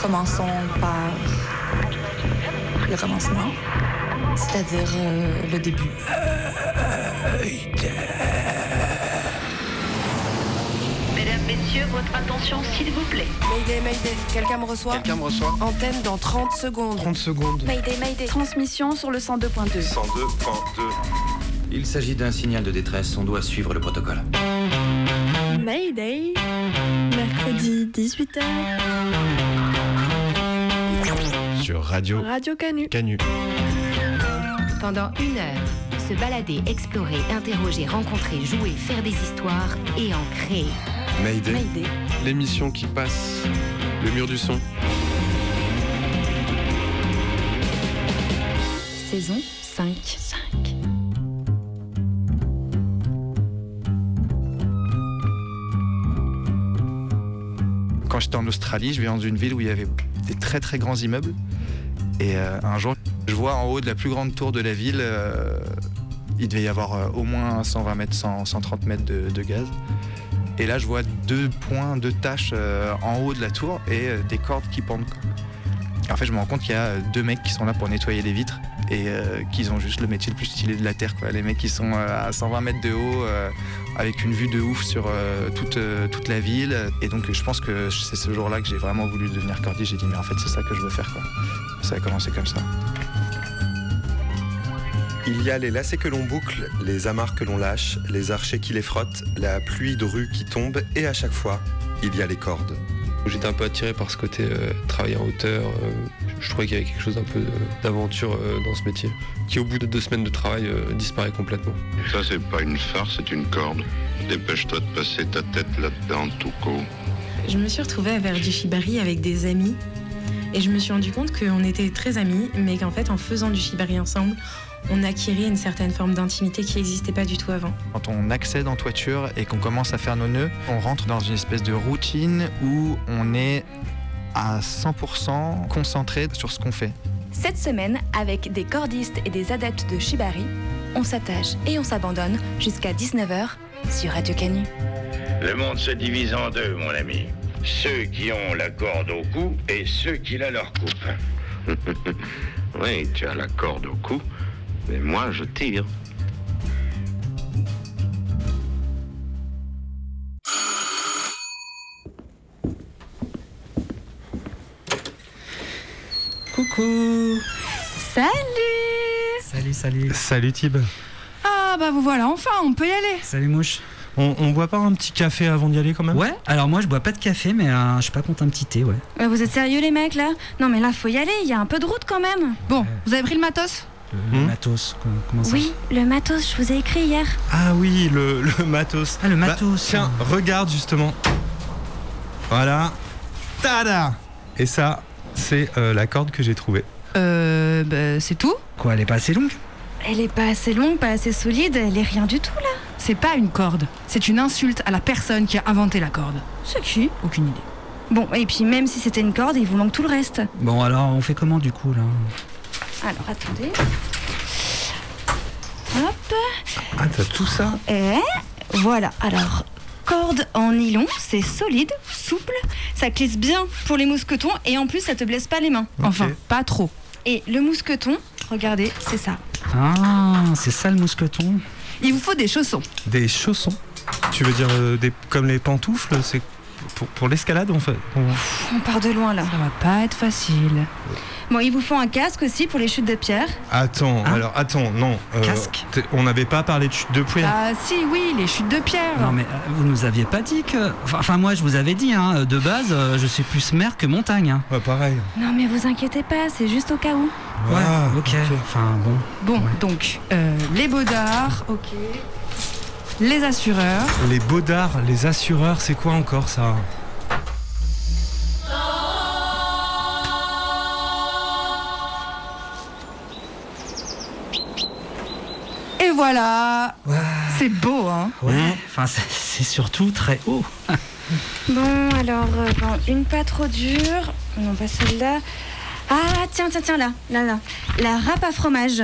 Commençons par le commencement, c'est-à-dire euh, le début. Mesdames, Messieurs, votre attention s'il vous plaît. Mayday, Mayday, quelqu'un me reçoit Quelqu'un me reçoit Antenne dans 30 secondes. 30 secondes. Mayday, Mayday. Transmission sur le 102.2. 102.2. Il s'agit d'un signal de détresse, on doit suivre le protocole. Mayday. Mercredi 18h. Sur Radio Radio Canu. Canu. Pendant une heure, se balader, explorer, interroger, rencontrer, jouer, faire des histoires et en créer. Mayday. Mayday. L'émission qui passe le mur du son. Saison 5. 5. Quand j'étais en Australie, je vais dans une ville où il y avait des très très grands immeubles. Et euh, un jour, je vois en haut de la plus grande tour de la ville, euh, il devait y avoir euh, au moins 120 mètres, 100, 130 mètres de, gaz. Et là, je vois deux points, deux taches en haut de la tour et des cordes qui pendent. en fait, je me rends compte qu'il y a deux mecs qui sont là pour nettoyer les vitres et qu'ils ont juste le métier le plus stylé de la Terre. Les mecs qui sont à 120 mètres de haut, avec une vue de ouf sur euh, toute, euh, toute la ville. Et donc, je pense que c'est ce jour-là que j'ai vraiment voulu devenir cordier. J'ai dit, mais en fait, c'est ça que je veux faire. Quoi. Ça a commencé comme ça. Il y a les lacets que l'on boucle, les amarres que l'on lâche, les archers qui les frottent, la pluie de rue qui tombe, et à chaque fois, il y a les cordes. J'étais un peu attiré par ce côté euh, travailler en hauteur. Je trouvais qu'il y avait quelque chose d'un peu euh, d'aventure euh, dans ce métier, qui au bout de deux semaines de travail euh, disparaît complètement. Ça, c'est pas une farce, c'est une corde. Dépêche-toi de passer ta tête là-dedans, Touko. Je me suis retrouvée à faire du shibari avec des amis et je me suis rendu compte qu'on était très amis, mais qu'en fait, en faisant du shibari ensemble, on acquérait une certaine forme d'intimité qui n'existait pas du tout avant. Quand on accède en toiture et qu'on commence à faire nos nœuds, on rentre dans une espèce de routine où on est à 100% concentré sur ce qu'on fait. Cette semaine, avec des cordistes et des adeptes de Shibari, on s'attache et on s'abandonne jusqu'à 19h sur Radio Canu. Le monde se divise en deux, mon ami. Ceux qui ont la corde au cou et ceux qui la leur coupent. oui, tu as la corde au cou, mais moi, je tire. Coucou Salut Salut, salut Salut Tib. Ah bah vous voilà, enfin, on peut y aller Salut Mouche. On, on boit pas un petit café avant d'y aller quand même? Ouais, alors moi je bois pas de café, mais euh, je suis pas contre un petit thé, ouais. Euh, Vous êtes sérieux les mecs là? Non mais là faut y aller, il y a un peu de route quand même. Bon, vous avez pris le matos? Le, le matos, comment ça Oui, le matos, je vous ai écrit hier. Ah oui, le, le matos. Ah, le Bah, matos. tiens, regarde justement. Voilà. Tada Et ça, c'est euh, la corde que j'ai trouvée. Euh, bah, c'est tout Quoi, elle est pas assez longue? Elle est pas assez longue, pas assez solide, elle est rien du tout là. C'est pas une corde, c'est une insulte à la personne qui a inventé la corde. C'est qui? Aucune idée. Bon, et puis même si c'était une corde, il vous manque tout le reste. Bon alors, on fait comment du coup là? Alors attendez. Hop. Ah, t'as tout ça? Et voilà, alors corde en nylon, c'est solide, souple, ça glisse bien pour les mousquetons et en plus ça te blesse pas les mains. Enfin, pas trop. Et le mousqueton, regardez, c'est ça. Ah, c'est ça le mousqueton Il vous faut des chaussons. Des chaussons. Tu veux dire euh, des, comme les pantoufles C'est pour, pour l'escalade en fait On- On part de loin là. Ça va pas être facile. Bon, il vous faut un casque aussi pour les chutes de pierre. Attends, Hein alors attends, non. euh, Casque? On n'avait pas parlé de chute de pierre. Ah si, oui, les chutes de pierre. Non mais euh, vous nous aviez pas dit que... Enfin, moi je vous avais dit, hein, de base, euh, je suis plus mer que montagne. hein. Ouais, pareil. Non mais vous inquiétez pas, c'est juste au cas où. Ouais, Ah, ok. Enfin bon. Bon, Ouais. donc, euh, les baudards, ok. Les assureurs. Les baudards, les assureurs, c'est quoi encore ça? Voilà C'est beau, hein Ouais, enfin c'est- surtout très haut. Bon, alors, euh, bon, une pas trop dure. Non, pas celle-là. Ah, tiens, tiens, tiens, là, là, là. La râpe à fromage.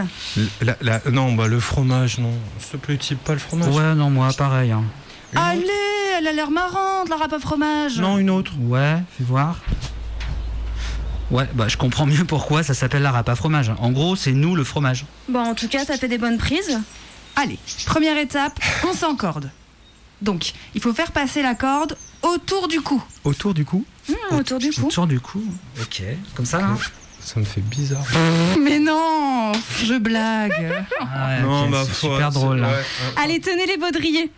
La- la- Non, bah le fromage, non. S'il te plaît, type pas le fromage. Ouais, non, moi pareil. hein. Allez, elle a l'air marrante, la râpe à fromage. Non, une autre. Ouais, fais voir. Ouais, bah je comprends mieux pourquoi ça s'appelle la râpe à fromage. En gros, c'est nous le fromage. Bon, en tout cas, ça fait des bonnes prises. Allez, première étape, on s'encorde. Donc, il faut faire passer la corde autour du cou. Autour du cou Mmh, autour du cou. Autour du cou. Ok, comme ça là. Ça me fait bizarre. Mais non, je blague. Ah ouais, Non, ok, ma c'est foi, super c'est- drôle. ouais, ouais. Allez, tenez les baudriers.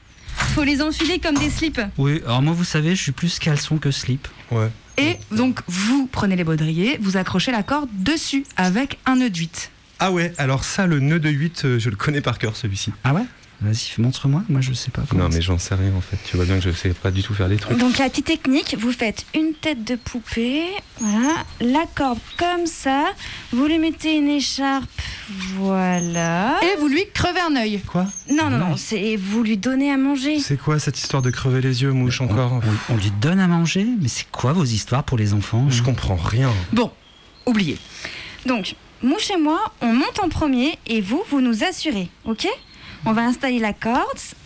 Faut les enfiler comme des slips. Oui, alors moi vous savez, je suis plus caleçon que slip. Ouais. Et donc, vous prenez les baudriers, vous accrochez la corde dessus avec un nœud de 8. Ah ouais, alors ça, le nœud de 8, euh, je le connais par cœur celui-ci. Ah ouais? Vas-y, montre-moi, moi je sais pas. Non, mais j'en sais rien en fait. Tu vois bien que je sais pas du tout faire les trucs. Donc la petite technique, vous faites une tête de poupée, voilà, la corde comme ça, vous lui mettez une écharpe, voilà. Et vous lui crevez un œil. Quoi? Non, non, non, c'est vous lui donnez à manger. C'est quoi cette histoire de crever les yeux, mouche encore? On, on lui donne à manger Mais c'est quoi vos histoires pour les enfants Je comprends rien. Bon, oubliez. Donc, Mouche et moi, on monte en premier et vous, vous nous assurez, ok? On va installer la corde,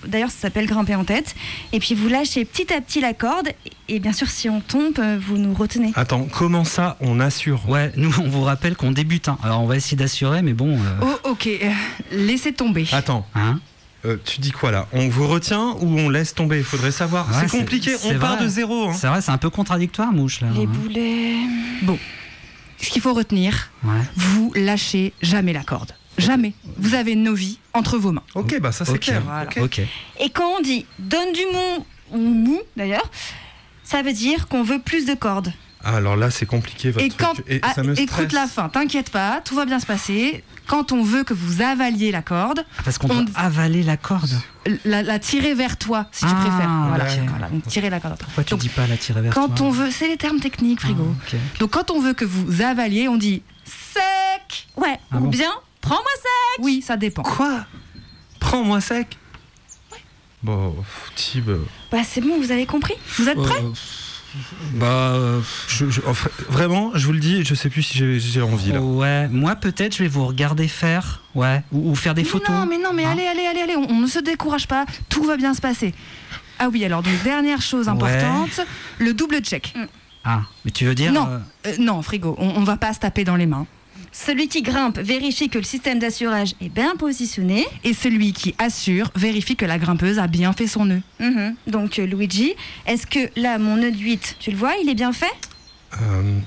d'ailleurs ça s'appelle grimper en tête, et puis vous lâchez petit à petit la corde, et bien sûr si on tombe, euh, vous nous retenez. Attends, comment ça on assure? Ouais, nous on vous rappelle qu'on débute. hein. Alors on va essayer d'assurer, mais bon. euh, Oh, ok, euh, laissez tomber. Attends. Hein? Euh, tu dis quoi là? On vous retient ou on laisse tomber? Il faudrait savoir. Ouais, c'est compliqué, c'est on part vrai. de zéro. hein. C'est vrai, c'est un peu contradictoire, mouche là. Les hein. boulets. Bon, ce qu'il faut retenir, Ouais. vous lâchez jamais la corde. Jamais. Vous avez nos vies entre vos mains. Ok, bah ça c'est clair. voilà. Et quand on dit donne du mou, ou mou d'ailleurs, ça veut dire qu'on veut plus de cordes. Ah, alors là c'est compliqué votre Et quand, truc. Et ah, ça me écoute la fin, t'inquiète pas, tout va bien se passer. Quand on veut que vous avaliez la corde, Parce qu'on On- doit avaler la corde. la, la tirer vers toi, si tu Ah, préfères. Voilà, voilà, donc tirer la corde. Pourquoi tu Donc, dis pas la tirer vers Quand toi on veut, c'est les termes techniques, frigo. Ah, ok. Donc quand on veut que vous avaliez, on dit sec. Ouais, Ah ou bon bien prends-moi ça. Oui, ça dépend. Quoi? Prends-moi sec? Bon, pff, Tib. Bah c'est bon, vous avez compris Vous êtes prêts? Euh, Bah. je- je- enfin, vraiment, je vous le dis, je sais plus si j'ai- envie là. Ouais, moi peut-être je vais vous regarder faire, ouais, ou, ou faire des Mais photos. Non, mais non, mais Hein allez, allez, allez, allez, on, on ne se décourage pas, tout va bien se passer. Ah oui, alors donc dernière chose importante, le double check. Ah, mais tu veux dire non, euh, euh, non, frigo, on, on va pas se taper dans les mains. Celui qui grimpe vérifie que le système d'assurage est bien positionné. Et celui qui assure vérifie que la grimpeuse a bien fait son nœud. Mhm. Donc euh, Luigi, est-ce que là mon nœud de 8, tu le vois, il est bien fait? Euh,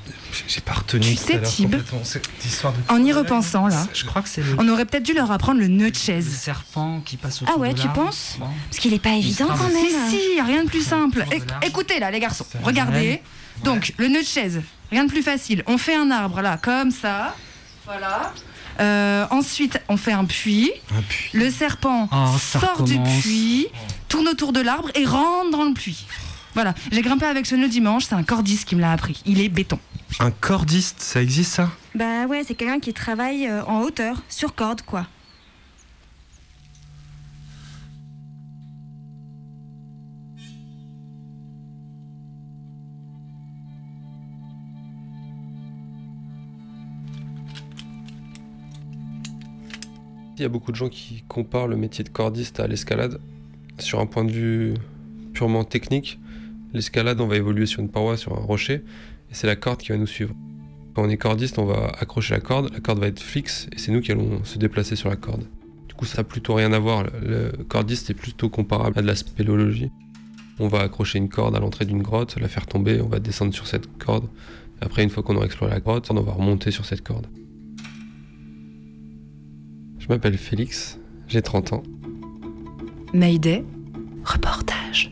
j'ai- pas retenu. Tu sais, Tib, complètement cette histoire de- En y repensant là, Je crois que c'est le, on aurait peut-être dû leur apprendre le nœud de le chaise. serpent qui passe autour Ah ouais, de tu penses? Bon. Parce qu'il est pas évident quand même. Mais si, rien de plus simple. de écoutez là, les garçons, regardez. Ouais. Donc, le nœud de chaise, rien de plus facile. On fait un arbre là, comme ça. Voilà. Euh, ensuite, on fait un puits. Un puits. Le serpent Oh, ça sort du puits, tourne autour de l'arbre et rentre dans le puits. Voilà, j'ai grimpé avec ce nœud dimanche, c'est un cordiste qui me l'a appris. Il est béton. Un cordiste, ça existe ça? Bah ouais, c'est quelqu'un qui travaille euh, en hauteur, sur corde quoi. Il y a beaucoup de gens qui comparent le métier de cordiste à l'escalade. Sur un point de vue purement technique, l'escalade, on va évoluer sur une paroi, sur un rocher, et c'est la corde qui va nous suivre. Quand on est cordiste, on va accrocher la corde, la corde va être fixe, et c'est nous qui allons se déplacer sur la corde. Du coup, ça n'a plutôt rien à voir. Le cordiste est plutôt comparable à de la spéléologie. On va accrocher une corde à l'entrée d'une grotte, la faire tomber, on va descendre sur cette corde. Après, une fois qu'on aura exploré la grotte, on va remonter sur cette corde. Je m'appelle Félix, j'ai 30 ans. Mayday, reportage.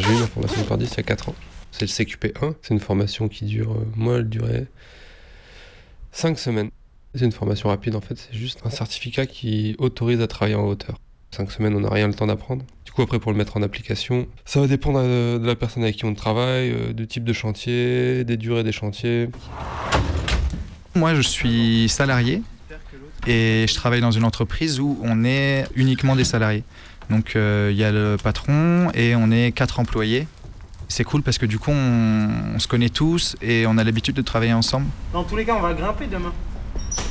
J'ai eu ma formation de cordiste il y a 4 ans. C'est le CQP1. C'est une formation qui dure, euh, moi, elle durait 5 semaines. C'est une formation rapide en fait, c'est juste un certificat qui autorise à travailler en hauteur. 5 semaines, on n'a rien le temps d'apprendre. Du coup, après, pour le mettre en application, ça va dépendre euh, de la personne avec qui on travaille, euh, du type de chantier, des durées des chantiers. Moi, je suis salarié et je travaille dans une entreprise où on est uniquement des salariés. Donc, euh, il y a le patron et on est quatre employés. C'est cool parce que du coup, on, on se connaît tous et on a l'habitude de travailler ensemble. Dans tous les cas, on va grimper demain.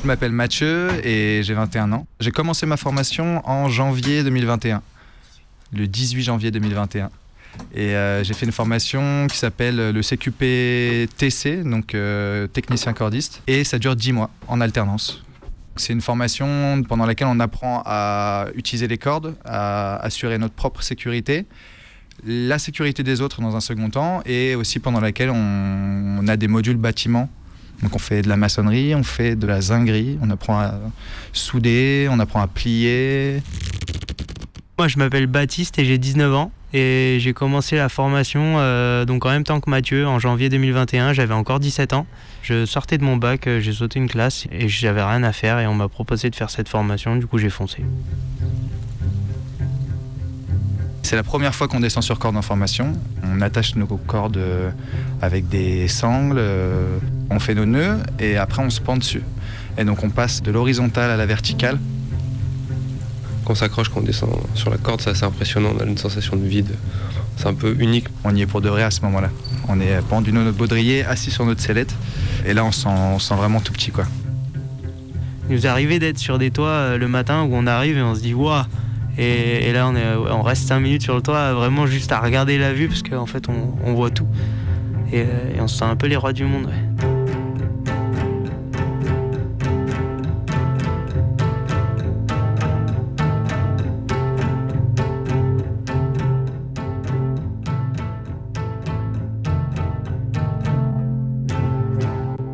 Je m'appelle Mathieu et j'ai 21 ans. J'ai commencé ma formation en janvier 2021. le 18 janvier 2021. Et euh, j'ai fait une formation qui s'appelle le CQP TC, donc euh, technicien cordiste, et ça dure 10 mois en alternance. C'est une formation pendant laquelle on apprend à utiliser les cordes, à assurer notre propre sécurité, la sécurité des autres dans un second temps, et aussi pendant laquelle on, a des modules bâtiments. Donc on fait de la maçonnerie, on fait de la zinguerie, on apprend à souder, on apprend à plier. Moi, je m'appelle Baptiste et j'ai 19 ans. Et j'ai commencé la formation euh, donc en même temps que Mathieu en janvier 2021. J'avais encore 17 ans. Je sortais de mon bac, euh, j'ai sauté une classe et j'avais rien à faire et on m'a proposé de faire cette formation. Du coup, j'ai foncé. C'est la première fois qu'on descend sur corde en formation. On attache nos cordes euh, avec des sangles, euh, on fait nos nœuds et après on se pend dessus. Et donc on passe de l'horizontale à la verticale. Quand on s'accroche, quand on descend sur la corde, c'est assez impressionnant. On a une sensation de vide. C'est un peu unique. On y est pour de vrai à ce moment-là. On est pendu dans notre baudrier, assis sur notre sellette. Et là, on sent, sent vraiment tout petit, quoi. Il nous arrivé d'être sur des toits euh, le matin où on arrive et on se dit waouh. Et, là, on, est, on reste 5 minutes sur le toit, vraiment juste à regarder la vue parce qu'en fait, on, voit tout. Et, euh, et on se sent un peu les rois du monde.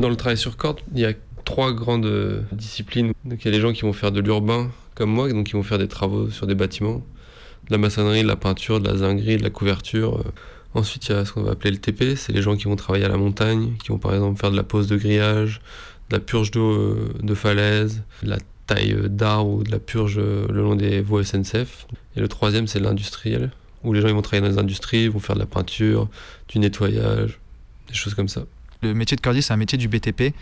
Dans le travail sur corde, il y a trois grandes disciplines. Donc il y a les gens qui vont faire de l'urbain comme moi, donc qui vont faire des travaux sur des bâtiments, de la maçonnerie, de la peinture, de la zinguerie, de la couverture. Euh. Ensuite, il y a ce qu'on va appeler le TP, c'est les gens qui vont travailler à la montagne, qui vont par exemple faire de la pose de grillage, de la purge d'eau euh, de falaise, de la taille euh, d'arbres ou de la purge le long des voies SNCF. Et le troisième, c'est l'industriel, où les gens vont travailler dans les industries, vont faire de la peinture, du nettoyage, des choses comme ça. Le métier de cordiste, c'est un métier du BTP.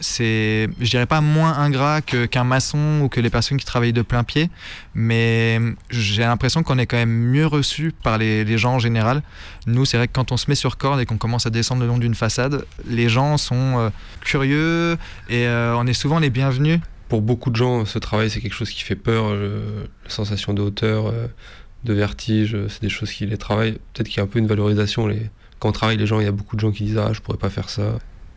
C'est, je dirais pas moins ingrat que- qu'un maçon ou que les personnes qui travaillent de plein pied, mais j'ai l'impression qu'on est quand même mieux reçu par les, les gens en général. Nous, c'est vrai que quand on se met sur corde et qu'on commence à descendre le long d'une façade, les gens sont euh, curieux et euh, on est souvent les bienvenus. Pour beaucoup de gens, ce travail, c'est quelque chose qui fait peur. euh, la sensation de hauteur, de vertige, c'est des choses qui les travaillent. Peut-être qu'il y a un peu une valorisation. Les... Quand on travaille, les gens, il y a beaucoup de gens qui disent Ah, je pourrais pas faire ça.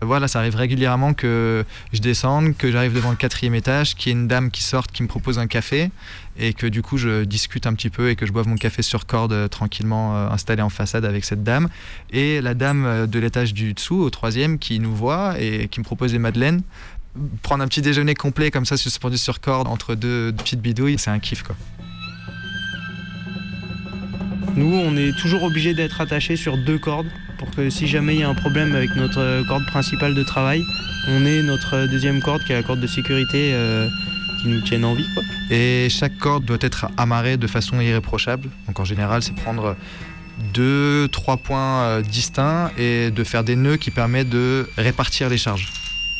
Voilà, ça arrive régulièrement que je descende, que j'arrive devant le quatrième étage, qu'il y ait une dame qui sorte, qui me propose un café, et que du coup je discute un petit peu et que je boive mon café sur corde euh, tranquillement euh, installé en façade avec cette dame. Et la dame euh, de l'étage du dessous, au troisième, qui nous voit et qui me propose des madeleines. Prendre un petit déjeuner complet comme ça, suspendu sur corde entre deux petites bidouilles, c'est un kiff quoi. Nous, on est toujours obligé d'être attaché sur deux cordes pour que si jamais il y a un problème avec notre corde principale de travail, on ait notre deuxième corde qui est la corde de sécurité euh, qui nous tienne en vie. Et chaque corde doit être amarrée de façon irréprochable. Donc en général, c'est prendre deux, trois points euh, distincts et de faire des nœuds qui permettent de répartir les charges.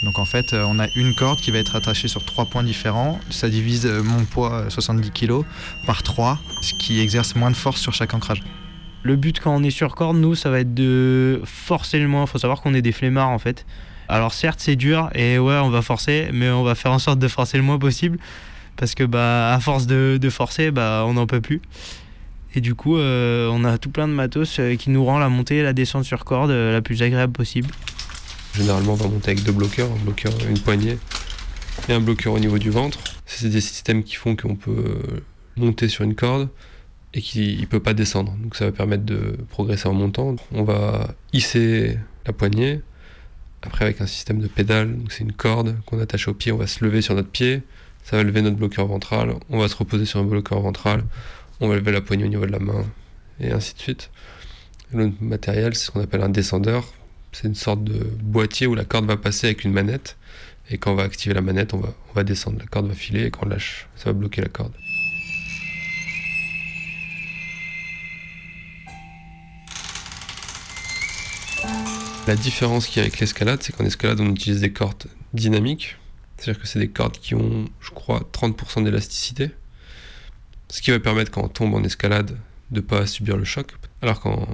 Donc en fait, euh, on a une corde qui va être attachée sur trois points différents. Ça divise euh, mon poids, euh, 70 kg, par trois, ce qui exerce moins de force sur chaque ancrage. Le but quand on est sur corde, nous, ça va être de forcer le moins. Il faut savoir qu'on est des flemmards en fait. Alors certes, c'est dur et ouais, on va forcer, mais on va faire en sorte de forcer le moins possible parce que bah à force de, forcer, bah on n'en peut plus. Et du coup, euh, on a tout plein de matos euh, qui nous rend la montée et la descente sur corde euh, la plus agréable possible. Généralement, on va monter avec deux bloqueurs, un bloqueur, une poignée et un bloqueur au niveau du ventre. C'est des systèmes qui font qu'on peut euh, monter sur une corde et qu'il ne peut pas descendre. Donc ça va permettre de progresser en montant. On va hisser la poignée. Après, avec un système de pédale, c'est une corde qu'on attache au pied, on va se lever sur notre pied. Ça va lever notre bloqueur ventral. On va se reposer sur un bloqueur ventral. On va lever la poignée au niveau de la main et ainsi de suite. Le matériel, c'est ce qu'on appelle un descendeur. C'est une sorte de boîtier où la corde va passer avec une manette. Et quand on va activer la manette, on va, descendre. La corde va filer et quand on lâche, ça va bloquer la corde. La différence qu'il y a avec l'escalade, c'est qu'en escalade, on utilise des cordes dynamiques. C'est-à-dire que c'est des cordes qui ont, je crois, 30% d'élasticité. Ce qui va permettre, quand on tombe en escalade, de ne pas subir le choc. Alors qu'en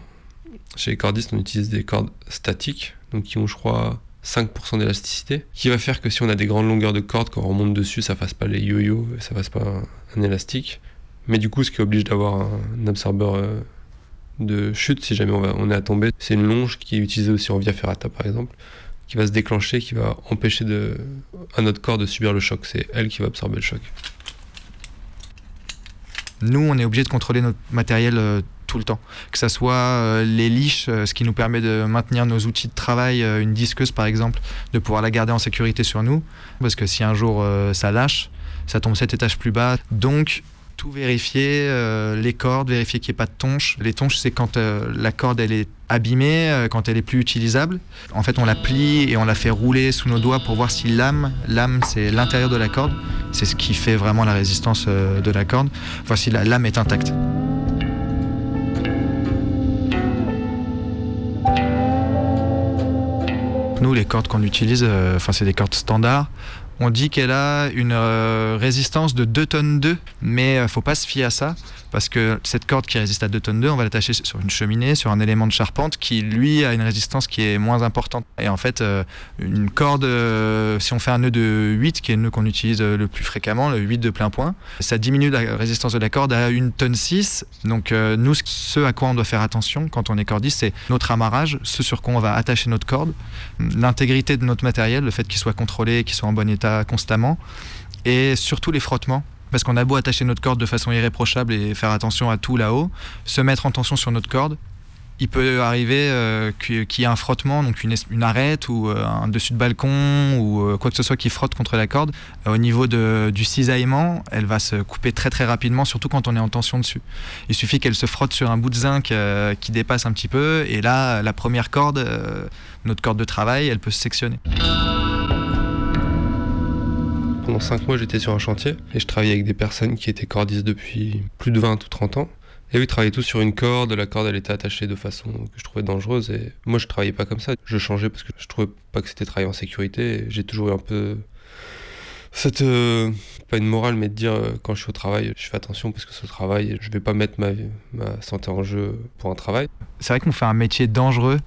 chez les cordistes, on utilise des cordes statiques, donc qui ont, je crois, 5% d'élasticité, qui va faire que si on a des grandes longueurs de corde, quand on remonte dessus, ça fasse pas les yo-yo, ça fasse pas un, un élastique. Mais du coup, ce qui oblige d'avoir un absorbeur euh, de chute si jamais on, est à tomber, c'est une longe qui est utilisée aussi en via ferrata par exemple, qui va se déclencher, qui va empêcher de, à notre corps de subir le choc. C'est elle qui va absorber le choc. Nous, on est obligé de contrôler notre matériel euh, tout le temps. Que ça soit euh, les liches, euh, ce qui nous permet de maintenir nos outils de travail, euh, une disqueuse par exemple, de pouvoir la garder en sécurité sur nous. Parce que si un jour ça lâche, ça tombe 7 étages plus bas. Donc, tout vérifier, les cordes, vérifier qu'il n'y ait pas de tonche. Les tonches, c'est quand la corde elle est abîmée, quand elle est plus utilisable. En fait, on la plie et on la fait rouler sous nos doigts pour voir si l'âme, l'âme c'est l'intérieur de la corde, c'est ce qui fait vraiment la résistance de la corde, voir si la lame est intacte. Nous, les cordes qu'on utilise, euh, enfin, c'est des cordes standards. On dit qu'elle a une euh, résistance de 2 tonnes 2, mais euh, faut pas se fier à ça parce que cette corde qui résiste à 2 tonnes 2, on va l'attacher sur une cheminée, sur un élément de charpente qui lui a une résistance qui est moins importante. Et en fait, euh, une corde, euh, si on fait un nœud de 8, qui est le nœud qu'on utilise euh, le plus fréquemment, le 8 de plein point, ça diminue la résistance de la corde à 1 tonne 6. Donc nous, ce à quoi on doit faire attention quand on est cordiste, c'est notre amarrage, ce sur quoi on va attacher notre corde, l'intégrité de notre matériel, le fait qu'il soit contrôlé, qu'il soit en bon état constamment, et surtout les frottements. Parce qu'on a beau attacher notre corde de façon irréprochable et faire attention à tout là-haut, se mettre en tension sur notre corde, il peut arriver euh, qu'il y ait un frottement, donc une, une arête ou euh, un dessus de balcon ou euh, quoi que ce soit qui frotte contre la corde. Au niveau de- du cisaillement, elle va se couper très très rapidement, surtout quand on est en tension dessus. Il suffit qu'elle se frotte sur un bout de zinc qui dépasse un petit peu, et là, la première corde, notre corde de travail, elle peut se sectionner. Pendant 5 mois, j'étais sur un chantier et je travaillais avec des personnes qui étaient cordistes depuis plus de 20 ou 30 ans. Et eux, ils travaillaient tous sur une corde. La corde, elle était attachée de façon que je trouvais dangereuse. Et moi, je travaillais pas comme ça. Je changeais parce que je trouvais pas que c'était travailler en sécurité. J'ai toujours eu un peu cette, euh, pas une morale, mais de dire euh, quand je suis au travail, je fais attention parce que ce travail, je vais pas mettre ma, ma santé en jeu pour un travail. C'est vrai qu'on fait un métier dangereux,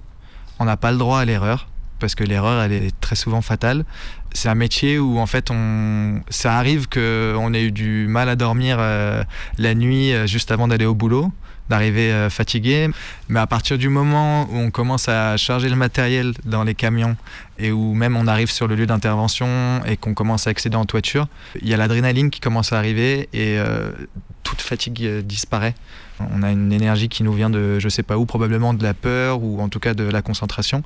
on n'a pas le droit à l'erreur, parce que l'erreur, elle est très souvent fatale. C'est un métier où, en fait, on... ça arrive qu'on ait eu du mal à dormir euh, la nuit euh, juste avant d'aller au boulot, d'arriver euh, fatigué. Mais à partir du moment où on commence à charger le matériel dans les camions et où même on arrive sur le lieu d'intervention et qu'on commence à accéder en toiture, il y a l'adrénaline qui commence à arriver et euh, toute fatigue euh, disparaît. On a une énergie qui nous vient de je sais pas où, probablement de la peur ou en tout cas de la concentration.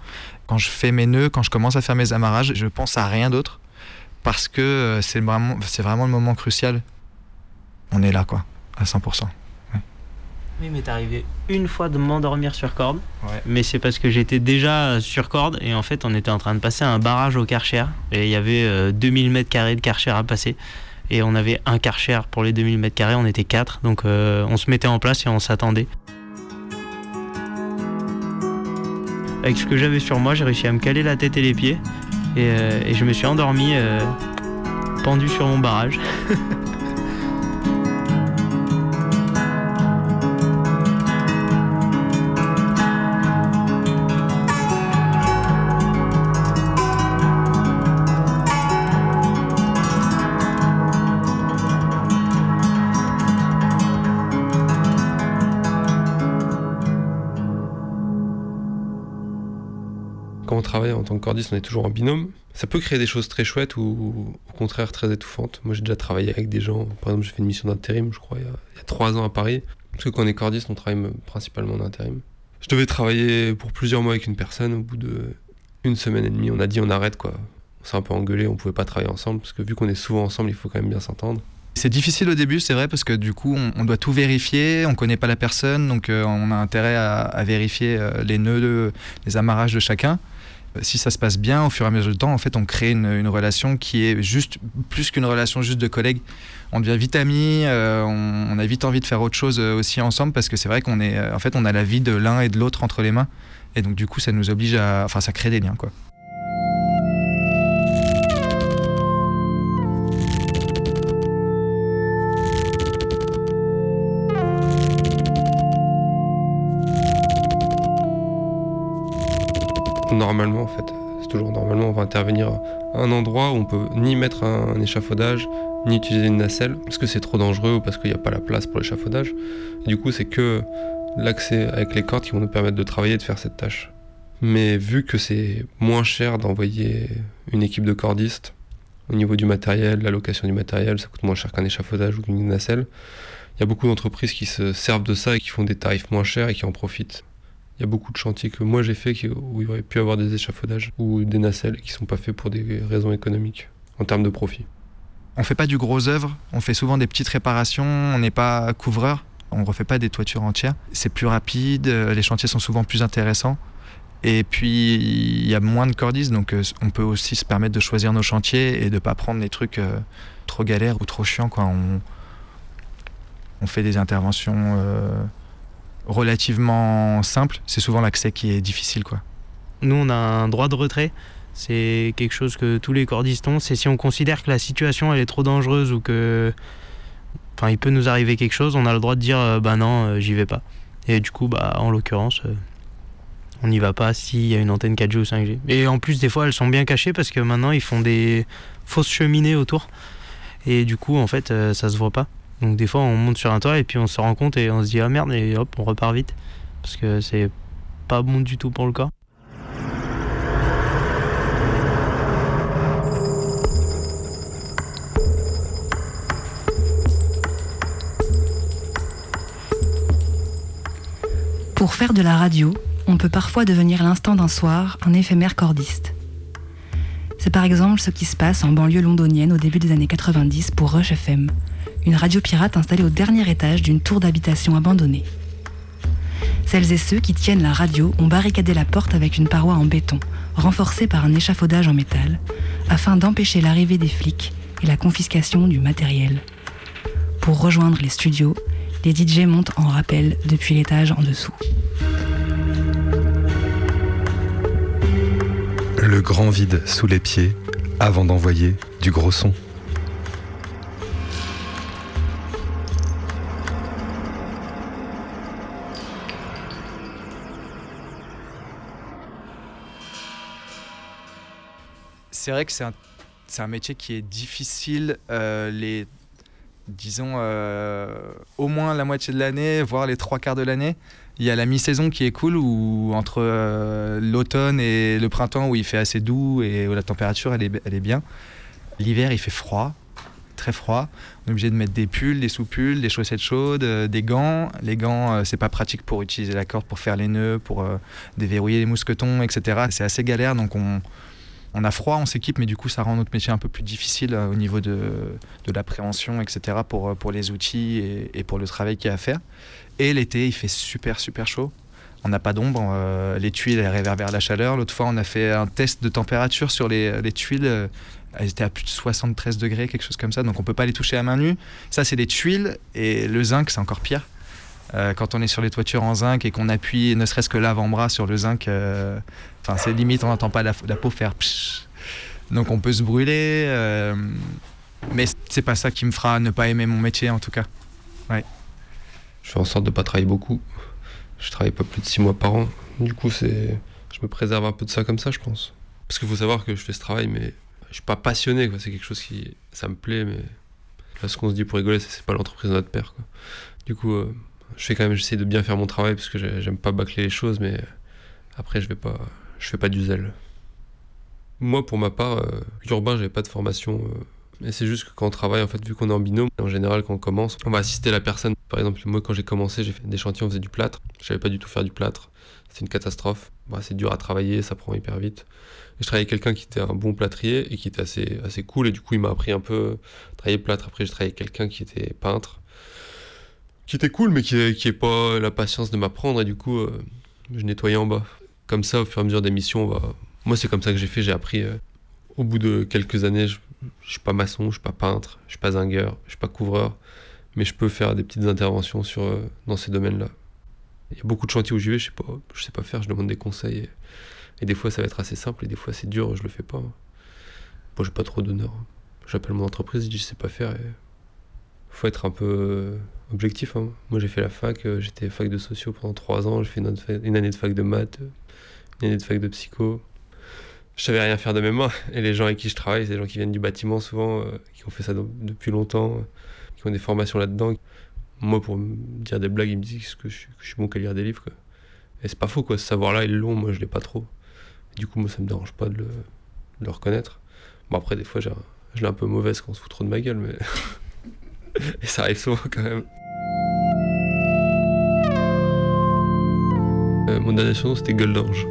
Quand je fais mes nœuds, quand je commence à faire mes amarrages, je pense à rien d'autre parce que euh, c'est vraiment, c'est vraiment le moment crucial. On est là quoi, à 100%. Oui, mais t'es arrivé une fois de m'endormir sur corde. Mais c'est parce que j'étais déjà sur corde et en fait, on était en train de passer un barrage au Karcher et il y avait euh, 2000 mètres carrés de Karcher à passer. Et on avait un Karcher pour les 2000 mètres carrés, on était quatre, donc euh, on se mettait en place et on s'attendait. Avec ce que j'avais sur moi, j'ai réussi à me caler la tête et les pieds et, euh, et je me suis endormi euh, pendu sur mon barrage. on est toujours en binôme. Ça peut créer des choses très chouettes ou au contraire très étouffantes. Moi, j'ai déjà travaillé avec des gens. Par exemple, j'ai fait une mission d'intérim, je crois, il y, a, il trois ans à Paris. Parce que quand on est cordiste, on travaille principalement en intérim. Je devais travailler pour plusieurs mois avec une personne. Au bout de une semaine et demie, on a dit on arrête quoi. On s'est un peu engueulé, on pouvait pas travailler ensemble parce que vu qu'on est souvent ensemble, il faut quand même bien s'entendre. C'est difficile au début, c'est vrai, parce que du coup, on, doit tout vérifier, on connaît pas la personne, donc euh, on a intérêt à, vérifier euh, les nœuds, les amarrages de chacun. Si ça se passe bien, au fur et à mesure du temps, en fait, on crée une, une relation qui est juste plus qu'une relation juste de collègues. On devient vite amis, euh, on, on a vite envie de faire autre chose euh, aussi ensemble, parce que c'est vrai qu'on est, euh, en fait, on a la vie de l'un et de l'autre entre les mains, et donc du coup, ça nous oblige à, enfin, ça crée des liens, quoi. Normalement, en fait, c'est toujours normalement, on va intervenir à un endroit où on peut ni mettre un, échafaudage, ni utiliser une nacelle parce que c'est trop dangereux ou parce qu'il n'y a pas la place pour l'échafaudage. Du coup, c'est que l'accès avec les cordes qui vont nous permettre de travailler et de faire cette tâche. Mais vu que c'est moins cher d'envoyer une équipe de cordistes, au niveau du matériel, la location du matériel, ça coûte moins cher qu'un échafaudage ou qu'une nacelle. Il y a beaucoup d'entreprises qui se servent de ça et qui font des tarifs moins chers et qui en profitent. Il y a beaucoup de chantiers que moi j'ai fait où il aurait pu avoir des échafaudages ou des nacelles qui ne sont pas faits pour des raisons économiques, en termes de profit. On fait pas du gros œuvre, on fait souvent des petites réparations, on n'est pas couvreur, on refait pas des toitures entières. C'est plus rapide, euh, les chantiers sont souvent plus intéressants. Et puis, il y a moins de cordistes, donc euh, on peut aussi se permettre de choisir nos chantiers et de ne pas prendre des trucs euh, trop galères ou trop chiants. On, fait des interventions relativement simples. C'est souvent l'accès qui est difficile. Quoi. Nous, on a un droit de retrait. C'est quelque chose que tous les cordistes ont. C'est si on considère que la situation elle est trop dangereuse ou que, enfin, il peut nous arriver quelque chose, on a le droit de dire, bah non, j'y vais pas. Et du coup, bah, en l'occurrence, on n'y va pas s'il y a une antenne 4G ou 5G. Et en plus, des fois, elles sont bien cachées parce que maintenant, ils font des fausses cheminées autour. Et du coup, en fait, euh, ça se voit pas. Donc, des fois, on monte sur un toit et puis on se rend compte et on se dit ah merde, et hop, on repart vite. Parce que c'est pas bon du tout pour le corps. Pour faire de la radio, on peut parfois devenir l'instant d'un soir un éphémère cordiste. C'est par exemple ce qui se passe en banlieue londonienne au début des années 90 pour Rush FM, une radio pirate installée au dernier étage d'une tour d'habitation abandonnée. Celles et ceux qui tiennent la radio ont barricadé la porte avec une paroi en béton, renforcée par un échafaudage en métal, afin d'empêcher l'arrivée des flics et la confiscation du matériel. Pour rejoindre les studios, les DJ montent en rappel depuis l'étage en dessous. Le grand vide sous les pieds avant d'envoyer du gros son. C'est vrai que c'est un, un, métier qui est difficile euh, les disons euh, au moins la moitié de l'année, voire les trois quarts de l'année. Il y a la mi-saison qui est cool, où entre euh, l'automne et le printemps, où il fait assez doux et où la température elle est, elle est bien. L'hiver, il fait froid, très froid. On est obligé de mettre des pulls, des sous-pulls, des chaussettes chaudes, des gants. Les gants, c'est pas pratique pour utiliser la corde, pour faire les nœuds, pour déverrouiller les mousquetons, etc. C'est assez galère, donc on, on a froid, on s'équipe, mais du coup, ça rend notre métier un peu plus difficile au niveau de, de l'appréhension, etc., pour, pour les outils et, pour le travail qu'il y a à faire. Et l'été, il fait super, super chaud. On n'a pas d'ombre, euh, les tuiles elles réverbèrent la chaleur. L'autre fois, on a fait un test de température sur les, les tuiles. Euh, elles étaient à plus de 73 degrés, quelque chose comme ça. Donc on peut pas les toucher à main nue. Ça, c'est des tuiles. Et le zinc, c'est encore pire. Euh, quand on est sur les toitures en zinc et qu'on appuie ne serait-ce que l'avant-bras sur le zinc, euh, enfin c'est limite, on n'entend pas la, peau faire. Donc on peut se brûler. Euh, mais c'est pas ça qui me fera ne pas aimer mon métier en tout cas. Ouais. Je fais en sorte de pas travailler beaucoup. Je travaille pas plus de 6 mois par an. Du coup, c'est, je me préserve un peu de ça comme ça, je pense. Parce qu'il faut savoir que je fais ce travail, mais je suis pas passionné. Quoi. C'est quelque chose qui, ça me plaît, mais là, ce qu'on se dit pour rigoler, c'est pas l'entreprise de notre père. Quoi. Du coup, euh, je fais quand même, j'essaie de bien faire mon travail parce que j'aime pas bâcler les choses, mais après, je vais pas, je fais pas du zèle. Moi, pour ma part, euh, urbain, j'avais pas de formation. Euh, mais c'est juste que quand on travaille, en fait, vu qu'on est en binôme, en général, quand on commence, on va assister la personne. Par exemple, moi, quand j'ai commencé, j'ai fait des chantiers, on faisait du plâtre. Je savais pas du tout faire du plâtre. C'était une catastrophe. Bah, c'est dur à travailler, ça prend hyper vite. Et je travaillais avec quelqu'un qui était un bon plâtrier et qui était assez, assez cool. Et du coup, il m'a appris un peu à travailler plâtre. Après, j'ai travaillé avec quelqu'un qui était peintre, qui était cool, mais qui n'avait pas la patience de m'apprendre. Et du coup, euh, je nettoyais en bas. Comme ça, au fur et à mesure des missions, moi, c'est comme ça que j'ai fait. J'ai appris. Euh, au bout de quelques années, je, je suis pas maçon, je suis pas peintre, je suis pas zingueur, je suis pas couvreur, mais je peux faire des petites interventions sur, euh, dans ces domaines-là. Il y a beaucoup de chantiers où j'y vais, je sais pas, je sais pas faire, je demande des conseils. Et, des fois ça va être assez simple, et des fois c'est dur, je le fais pas. Moi j'ai pas trop d'honneur. J'appelle mon entreprise, je dis je sais pas faire. Et faut être un peu objectif. Hein. Moi j'ai fait la fac, euh, j'étais fac de sociaux pendant trois ans, j'ai fait une, année de fac de maths, une année de fac de psycho. je savais rien faire de mes mains. Et les gens avec qui je travaille, c'est des gens qui viennent du bâtiment souvent, euh, qui ont fait ça de- depuis longtemps, euh, qui ont des formations là-dedans. Moi, pour me dire des blagues, ils me disent que je, suis- bon qu'à lire des livres. Et c'est pas faux, quoi. Ce savoir-là, ils l'ont, moi, je l'ai pas trop. Du coup, moi, ça me dérange pas de le, reconnaître. Bon, après, des fois, je l'ai un peu mauvaise quand on se fout trop de ma gueule, mais. Et ça arrive souvent quand même. Euh, mon dernier surnom, c'était Gueule d'Ange.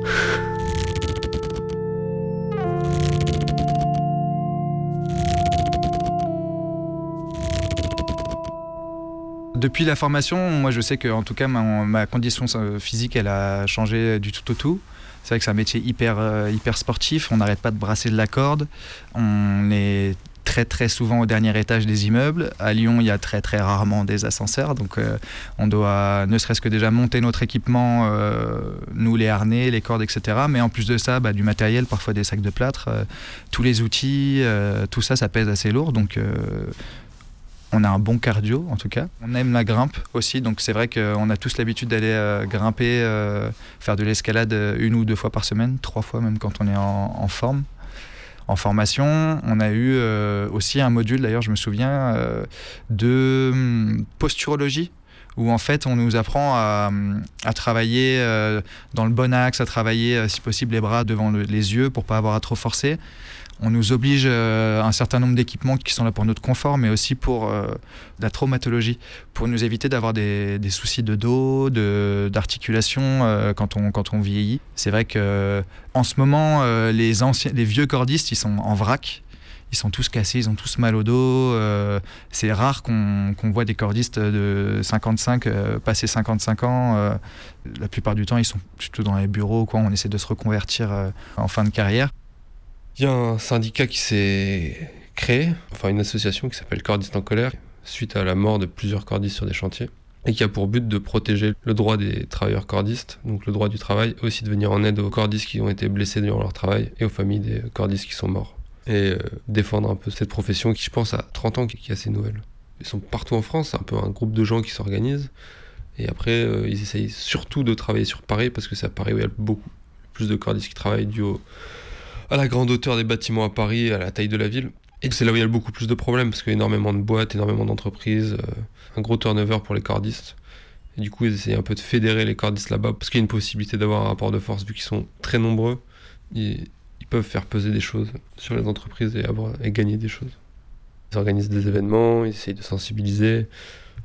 Depuis la formation, moi je sais que en tout cas ma, ma condition euh, physique elle a changé du tout au tout. C'est vrai que c'est un métier hyper, euh, hyper sportif, on n'arrête pas de brasser de la corde, on est très très souvent au dernier étage des immeubles. À Lyon, il y a très très rarement des ascenseurs, donc euh, on doit ne serait-ce que déjà monter notre équipement, euh, nous les harnais, les cordes, etc. Mais en plus de ça, bah, du matériel, parfois des sacs de plâtre, euh, tous les outils, tout ça, ça pèse assez lourd, donc on a un bon cardio en tout cas. On aime la grimpe aussi, donc c'est vrai qu'on a tous l'habitude d'aller grimper, faire de l'escalade une ou deux fois par semaine, trois fois même quand on est en forme. En formation, on a eu euh, aussi un module, d'ailleurs je me souviens, euh, de hum, posturologie, où en fait on nous apprend à, travailler euh, dans le bon axe, à travailler si possible les bras devant le- les yeux pour pas avoir à trop forcer. On nous oblige euh, un certain nombre d'équipements qui sont là pour notre confort, mais aussi pour euh, la traumatologie, pour nous éviter d'avoir des, des soucis de dos, de- d'articulation euh, quand, on, quand on vieillit. C'est vrai que en ce moment, euh, les, anciens, les vieux cordistes, ils sont en vrac. Ils sont tous cassés, ils ont tous mal au dos. euh, c'est rare qu'on qu'on voit des cordistes de 55 euh, passer 55 ans. euh, la plupart du temps, ils sont plutôt dans les bureaux. Quoi. On essaie de se reconvertir euh, en fin de carrière. Il y a un syndicat qui s'est créé, enfin une association qui s'appelle Cordistes en colère, suite à la mort de plusieurs cordistes sur des chantiers, et qui a pour but de protéger le droit des travailleurs cordistes, donc le droit du travail, et aussi de venir en aide aux cordistes qui ont été blessés durant leur travail et aux familles des cordistes qui sont morts. Et euh, défendre un peu cette profession qui, je pense, a 30 ans, qui qui est assez nouvelle. Ils sont partout en France, c'est un peu un groupe de gens qui s'organisent. Et après, euh, ils essayent surtout de travailler sur Paris, parce que c'est à Paris où il y a beaucoup plus de cordistes qui travaillent dû au, à la grande hauteur des bâtiments à Paris, à la taille de la ville. C'est là où il y a beaucoup plus de problèmes, parce qu'il y a énormément de boîtes, énormément d'entreprises, euh, un gros turnover pour les cordistes. Du coup, ils essayent un peu de fédérer les cordistes là-bas, parce qu'il y a une possibilité d'avoir un rapport de force, vu qu'ils sont très nombreux. Ils, peuvent faire peser des choses sur les entreprises et, gagner des choses. Ils organisent des événements, ils essayent de sensibiliser,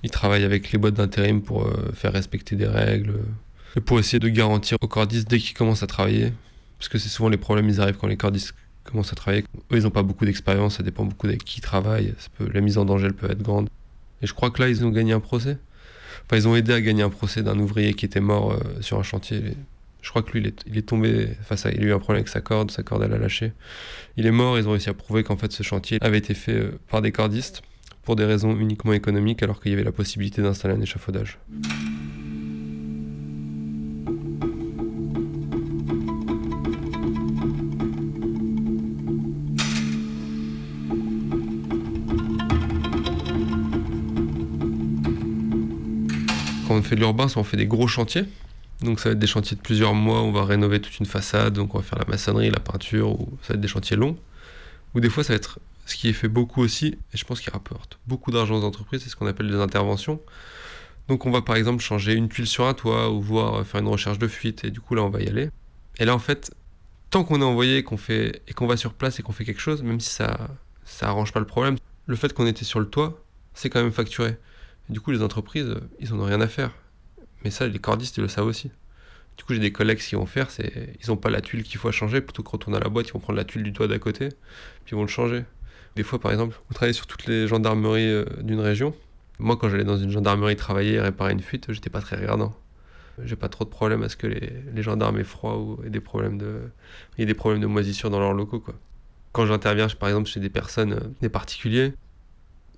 ils travaillent avec les boîtes d'intérim pour euh, faire respecter des règles, et pour essayer de garantir aux cordistes dès qu'ils commencent à travailler, parce que c'est souvent les problèmes, ils arrivent quand les cordistes commencent à travailler. Eux, ils n'ont pas beaucoup d'expérience, ça dépend beaucoup avec qui ils travaillent. La mise en danger, elle peut être grande. Et je crois que là, ils ont gagné un procès. Enfin, ils ont aidé à gagner un procès d'un ouvrier qui était mort euh, sur un chantier. Je crois que lui, il est, tombé à. Il a eu un problème avec sa corde, sa corde, elle a lâché. Il est mort, ils ont réussi à prouver qu'en fait, ce chantier avait été fait euh, par des cordistes pour des raisons uniquement économiques, alors qu'il y avait la possibilité d'installer un échafaudage. On fait de l'urbain, on fait des gros chantiers. Donc ça va être des chantiers de plusieurs mois, on va rénover toute une façade, donc on va faire la maçonnerie, la peinture, ou ça va être des chantiers longs. Ou des fois ça va être ce qui est fait beaucoup aussi, et je pense qu'il rapporte beaucoup d'argent aux entreprises, c'est ce qu'on appelle des interventions. Donc on va par exemple changer une tuile sur un toit, ou voir faire une recherche de fuite, et du coup là on va y aller. Et là en fait, tant qu'on est envoyé qu'on fait, et qu'on va sur place et qu'on fait quelque chose, même si ça ça arrange pas le problème, le fait qu'on était sur le toit, c'est quand même facturé. Du coup, les entreprises, ils en ont rien à faire. Mais ça, les cordistes, ils le savent aussi. Du coup, j'ai des collègues qui vont faire, c'est ils n'ont pas la tuile qu'il faut changer, plutôt que retourner à la boîte, ils vont prendre la tuile du toit d'à côté, puis ils vont le changer. Des fois, par exemple, vous travaillez sur toutes les gendarmeries euh, d'une région. Moi, quand j'allais dans une gendarmerie travailler et réparer une fuite, j'étais pas très regardant. J'ai pas trop de problème à ce que les, les gendarmes aient froid ou aient des problèmes de, ait des problèmes de moisissure dans leurs locaux, quoi. Quand j'interviens, par exemple, chez des personnes, euh, des particuliers,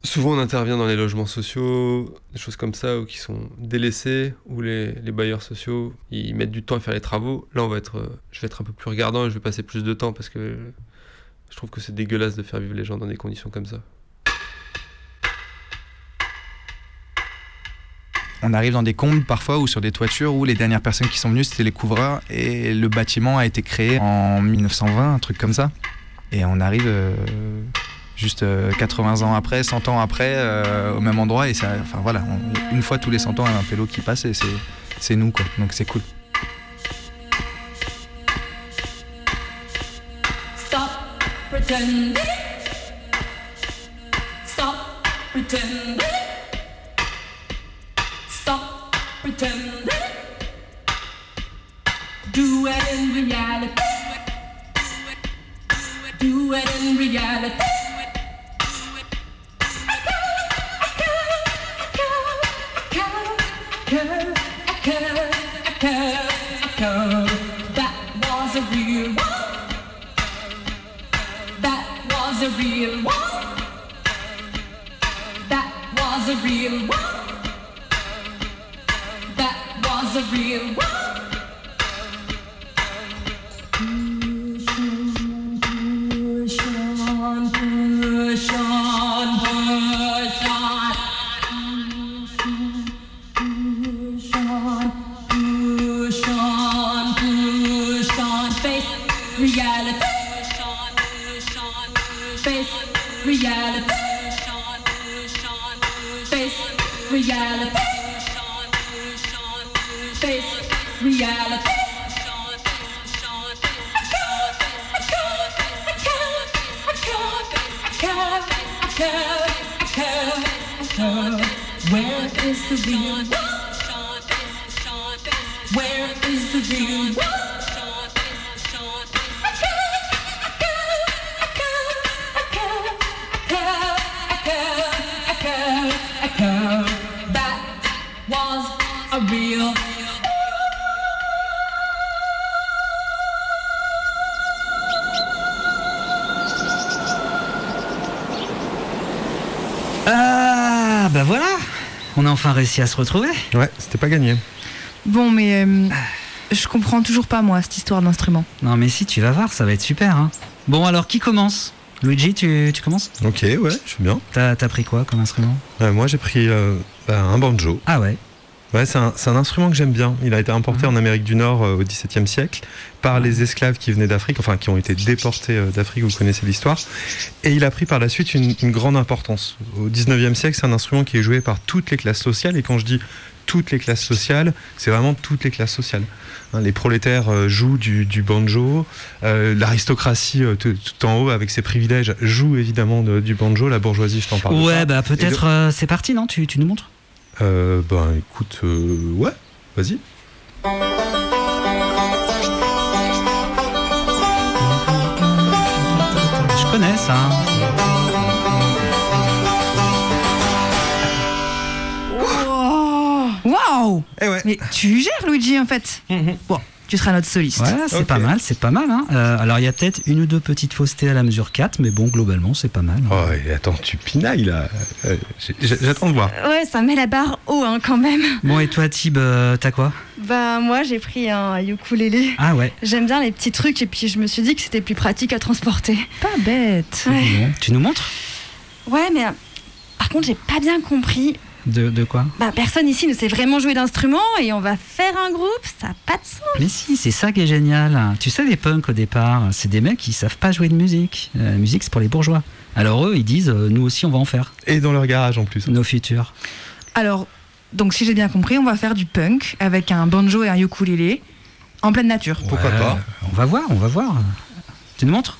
Souvent, on intervient dans les logements sociaux, des choses comme ça, ou qui sont délaissés, où les, bailleurs sociaux, ils mettent du temps à faire les travaux. Là, on va être, euh, je vais être un peu plus regardant et je vais passer plus de temps parce que je trouve que c'est dégueulasse de faire vivre les gens dans des conditions comme ça. on arrive dans des combles parfois ou sur des toitures où les dernières personnes qui sont venues c'était les couvreurs et le bâtiment a été créé en 1920, un truc comme ça. Et on arrive euh, juste euh, 80 ans après, 100 ans après, euh, au même endroit et ça, enfin voilà, une fois tous les 100 ans, il y a un pélo qui passe et c'est, c'est nous quoi, donc c'est cool. Stop pretending. Stop pretending. Stop pretending. Do it in reality. Do it in reality. Was a real one. That was a real one. That was a real one. That was a real one. Réussi à se retrouver. Ouais, c'était pas gagné. Bon, mais euh, je comprends toujours pas, moi, cette histoire d'instrument. Non, mais si, tu vas voir, ça va être super. hein. Bon, alors qui commence? Luigi, tu, tu commences? Ok, ouais, je veux bien. T'as t'as pris quoi comme instrument? Euh, moi, j'ai pris euh, bah, un banjo. Ah ouais Ouais, c'est un, instrument que j'aime bien. Il a été importé en Amérique du Nord euh, au XVIIe siècle par les esclaves qui venaient d'Afrique, enfin qui ont été déportés euh, d'Afrique, vous connaissez l'histoire. Et il a pris par la suite une, une grande importance. Au XIXe siècle, c'est un instrument qui est joué par toutes les classes sociales. Et quand je dis toutes les classes sociales, c'est vraiment toutes les classes sociales. Hein, les prolétaires euh, jouent du, du banjo, euh, l'aristocratie euh, tout, tout en haut avec ses privilèges joue évidemment de- du banjo, la bourgeoisie, je t'en parle. Ouais, pas. bah peut-être de- c'est parti, non? Tu, tu nous montres? Euh, ben écoute, euh, ouais, vas-y. Je connais ça. Oh, Waouh Mais tu gères, Luigi, en fait. Bon, tu seras notre soliste. Ouais, c'est pas mal, c'est pas mal. Hein. Euh, alors il y a peut-être une ou deux petites faussetés à la mesure 4, mais bon, globalement, c'est pas mal. Oh, et attends, tu pinailles là. Euh, J'attends de voir. Ouais, ça met la barre haut hein, quand même. Bon, et toi, Tib, euh, t'as quoi? Bah moi j'ai pris un ukulélé. Ah ouais. J'aime bien les petits trucs et puis je me suis dit que c'était plus pratique à transporter. Pas bête. Ouais, tu nous montres? Ouais mais euh, par contre j'ai pas bien compris. De, de quoi Bah personne ici ne sait vraiment jouer d'instrument et on va faire un groupe, ça a pas de sens. Mais si, c'est ça qui est génial. Tu sais, les punks au départ, c'est des mecs qui savent pas jouer de musique. Euh, La musique, c'est pour les bourgeois. Alors eux, ils disent, euh, nous aussi, on va en faire. Et dans leur garage en plus. Nos futurs. Alors, donc si j'ai bien compris, on va faire du punk avec un banjo et un ukulélé en pleine nature. Pourquoi pas On va voir, on va voir. Tu nous montres?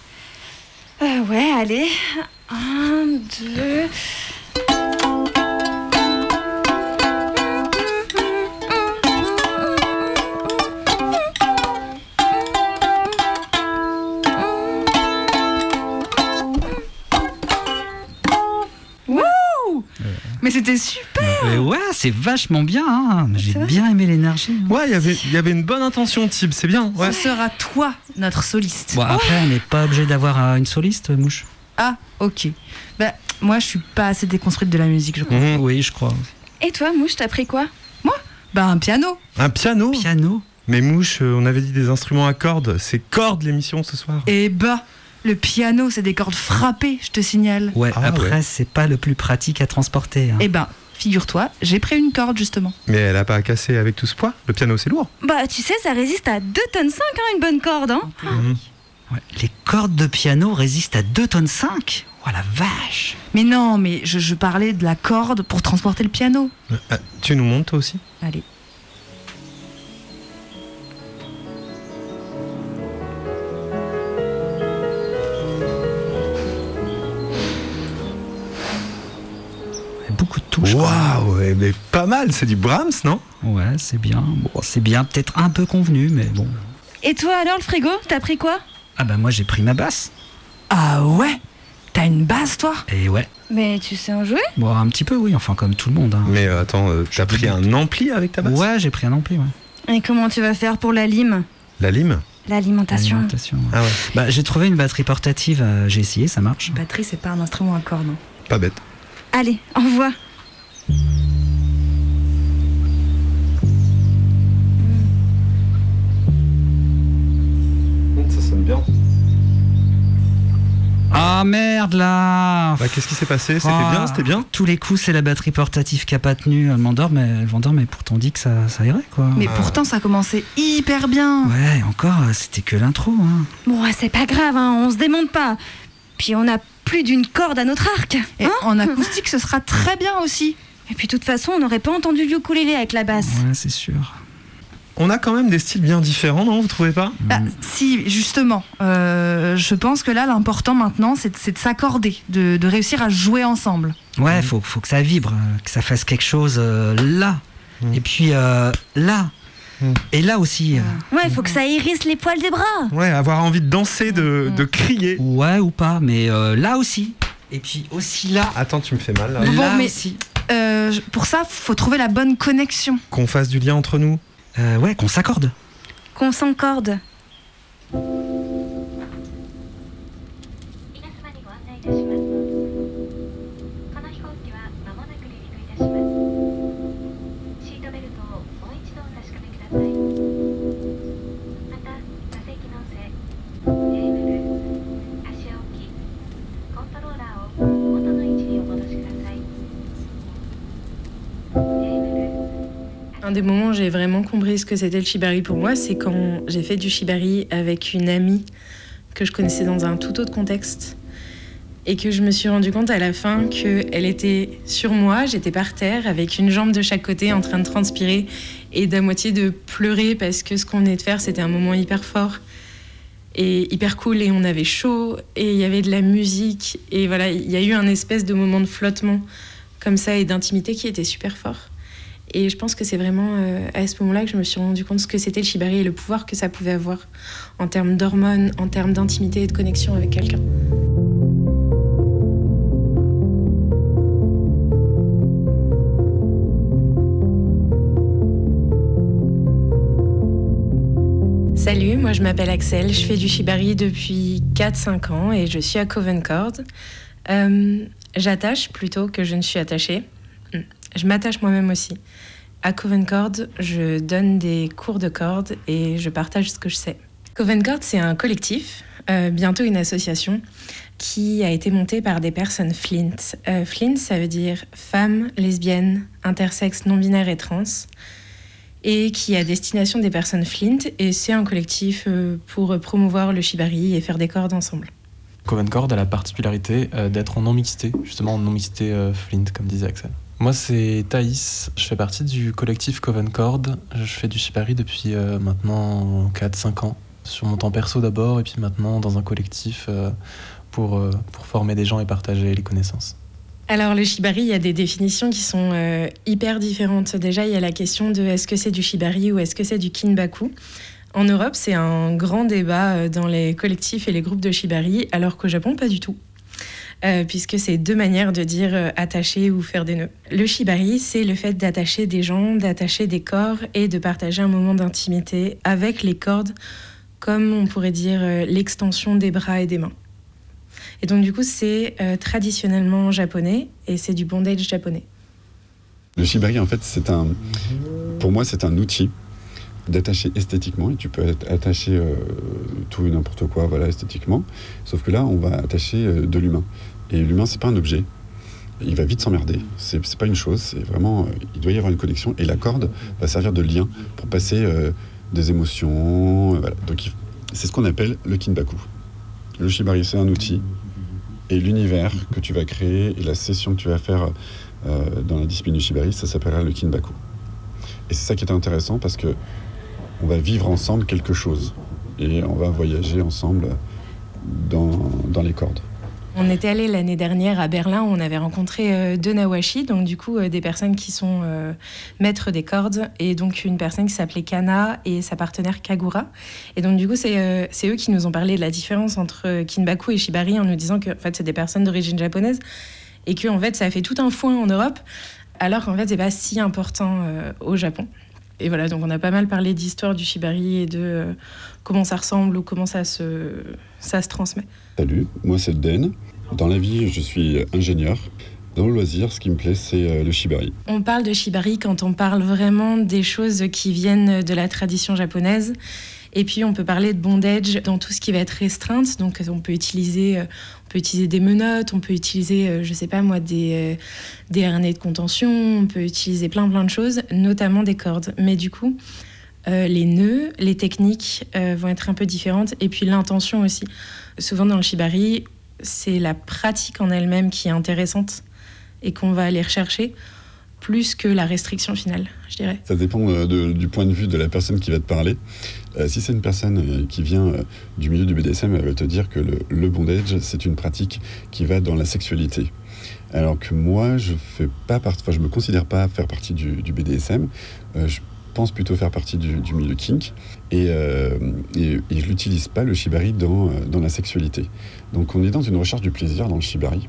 Euh, ouais, allez. Un, deux. Mais c'était super Euh, Ouais, c'est vachement bien. hein. J'ai bien aimé l'énergie. hein. Ouais, il y avait- il y avait une bonne intention, Tib, c'est bien. Ouais. Ce sera toi, notre soliste. Bon, après, on n'est pas obligé d'avoir euh, une soliste, mouche. Ah, ok. Bah, moi, je suis pas assez déconstruite de la musique, je crois. Mhm. Oui, je crois. Et toi, Mouche, t'as pris quoi? Moi? Bah, un piano. Un piano? Piano Mais mouche, euh, on avait dit des instruments à cordes. C'est cordes l'émission ce soir. Et bah, le piano, c'est des cordes frappées, je te signale. Ouais, Ah, après, ouais. c'est pas le plus pratique à transporter. hein. Eh ben, figure-toi, j'ai pris une corde justement. Mais elle a pas à casser avec tout ce poids. Le piano, c'est lourd. Bah, tu sais, ça résiste à 2 tonnes 5, hein, une bonne corde. Hein. Ouais, Les cordes de piano résistent à 2 tonnes 5 Oh la vache Mais non, mais je, je parlais de la corde pour transporter le piano. Ah, tu nous montes toi aussi? Allez. Waouh, eh, mais pas mal, c'est du Brahms, non? Ouais, c'est bien. Bon, c'est bien, peut-être un peu convenu, mais bon. Et toi alors, le frigo, t'as pris quoi? Ah bah moi j'ai pris ma basse. Ah ouais? T'as une basse toi? Et ouais. Mais tu sais en jouer? Bon, un petit peu, oui, enfin comme tout le monde. hein. Mais euh, attends, euh, t'as pris un ampli avec ta basse? Ouais, j'ai pris un ampli, ouais. Et comment tu vas faire pour la lime? La lime? L'alimentation. Alimentation, ouais. Ah ouais, Bah, j'ai trouvé une batterie portative, euh, j'ai essayé, ça marche. Batterie, c'est pas un instrument à cordes. pas bête. Allez, envoie. Ça sonne bien. Ah merde là Bah, qu'est-ce qui s'est passé? C'était Ah, bien, c'était bien Tous les coups, c'est la batterie portative qui a pas tenu. Elle m'endort, mais elle m'endort, mais pourtant dit que ça, ça irait quoi. Mais pourtant, ça commençait hyper bien. Ouais, encore, euh, c'était que l'intro. Hein. Bon, ouais, c'est pas grave, hein, on se démonte pas. Puis on a plus d'une corde à notre arc. Et hein en acoustique, ce sera très bien aussi. Et puis de toute façon, on n'aurait pas entendu le ukulélé avec la basse. Ouais, c'est sûr. On a quand même des styles bien différents, non Vous trouvez pas? Bah, si, justement. Euh, je pense que là, l'important maintenant, c'est de, s'accorder, de, de réussir à jouer ensemble. Ouais, faut, faut que ça vibre, que ça fasse quelque chose euh, là. Et puis euh, là. Et là aussi. euh. Ouais, il faut que ça hérisse les poils des bras. Ouais, avoir envie de danser, de, de crier. Ouais, ou pas, mais euh, là aussi. Et puis aussi là. Attends, tu me fais mal là. Bon, là mais- aussi. Euh, pour ça, faut trouver la bonne connexion. Qu'on fasse du lien entre nous. Euh, ouais, qu'on s'accorde. Qu'on s'encorde. Un des moments où j'ai vraiment compris ce que c'était le shibari pour moi, c'est quand j'ai fait du shibari avec une amie que je connaissais dans un tout autre contexte et que je me suis rendu compte à la fin qu'elle était sur moi, j'étais par terre avec une jambe de chaque côté en train de transpirer et d'à moitié de pleurer parce que ce qu'on venait de faire c'était un moment hyper fort et hyper cool et on avait chaud et il y avait de la musique et voilà, il y a eu un espèce de moment de flottement comme ça et d'intimité qui était super fort. Et je pense que c'est vraiment euh, à ce moment-là que je me suis rendu compte ce que c'était le shibari et le pouvoir que ça pouvait avoir en termes d'hormones, en termes d'intimité et de connexion avec quelqu'un. Salut, moi je m'appelle Axel, je fais du shibari depuis 4-5 ans et je suis à Covent Cord. Euh, J'attache plutôt que je ne suis attachée. Je m'attache moi-même aussi. À Covent Cord, je donne des cours de cordes et je partage ce que je sais. Covent Cord, c'est un collectif, euh, bientôt une association, qui a été montée par des personnes Flint. Euh, Flint, ça veut dire femmes, lesbiennes, intersexes, non-binaires et trans et qui est à destination des personnes Flint. Et c'est un collectif euh, pour promouvoir le shibari et faire des cordes ensemble. Covent Cord a la particularité d'être en non-mixité, justement en non-mixité Flint, comme disait Axel. Moi, c'est Thaïs, je fais partie du collectif Covent Cord. Je fais du shibari depuis euh, maintenant 4-5 ans, sur mon temps perso d'abord, et puis maintenant dans un collectif euh, pour, euh, pour former des gens et partager les connaissances. Alors le shibari, il y a des définitions qui sont hyper différentes. Déjà, il y a la question de est-ce que c'est du shibari ou est-ce que c'est du kinbaku? En Europe, c'est un grand débat dans les collectifs et les groupes de shibari, alors qu'au Japon, pas du tout. Euh, puisque c'est deux manières de dire euh, attacher ou faire des nœuds. Le shibari, c'est le fait d'attacher des gens, d'attacher des corps et de partager un moment d'intimité avec les cordes, comme on pourrait dire euh, l'extension des bras et des mains. Et donc du coup, c'est traditionnellement japonais et c'est du bondage japonais. Le shibari, en fait, c'est un, pour moi, c'est un outil d'attacher esthétiquement. Et tu peux at- attacher euh, tout et n'importe quoi, voilà, esthétiquement. Sauf que là, on va attacher euh, de l'humain. Et l'humain, c'est pas un objet. il va vite s'emmerder. C'est c'est pas une chose, c'est vraiment. euh, il doit y avoir une connexion et la corde va servir de lien pour passer des émotions. voilà. Donc c'est ce qu'on appelle le kinbaku. Le shibari, c'est un outil et l'univers que tu vas créer et la session que tu vas faire dans la discipline du shibari, ça s'appellera le kinbaku. Et c'est ça qui est intéressant parce que on va vivre ensemble quelque chose et on va voyager ensemble dans, dans les cordes. On était allé l'année dernière à Berlin, on avait rencontré euh, deux Nawashi, donc du coup euh, des personnes qui sont euh, maîtres des cordes, et donc une personne qui s'appelait Kana et sa partenaire Kagura. Et donc du coup c'est eux qui nous ont parlé de la différence entre Kinbaku et Shibari en nous disant que en fait c'est des personnes d'origine japonaise et que en fait ça a fait tout un foin en Europe, alors qu'en fait c'est pas si important au Japon. Et voilà, donc on a pas mal parlé d'histoire du Shibari et de euh, comment ça ressemble ou comment ça se, ça se transmet. Salut, moi c'est Den. Dans la vie, je suis ingénieur. Dans le loisir, ce qui me plaît, c'est euh, le shibari. On parle de shibari quand on parle vraiment des choses qui viennent de la tradition japonaise. Et puis on peut parler de bondage dans tout ce qui va être restreinte. Donc on peut utiliser, euh, peut utiliser des menottes, on peut utiliser, euh, je sais pas moi, des, euh, des harnais de contention, on peut utiliser plein plein de choses, notamment des cordes. Mais du coup, euh, les nœuds, les techniques vont être un peu différentes. Et puis l'intention aussi. Souvent dans le shibari, c'est la pratique en elle-même qui est intéressante et qu'on va aller rechercher plus que la restriction finale, je dirais. Ça dépend du point de vue de la personne qui va te parler. Euh, si c'est une personne euh, qui vient euh, du milieu du BDSM, elle va te dire que le, bondage, c'est une pratique qui va dans la sexualité. Alors que moi, je fais pas partie, enfin, je me considère pas faire partie du, BDSM. Je pense plutôt faire partie du, milieu kink et, je l'utilise pas le shibari dans, la sexualité. Donc on est dans une recherche du plaisir dans le shibari,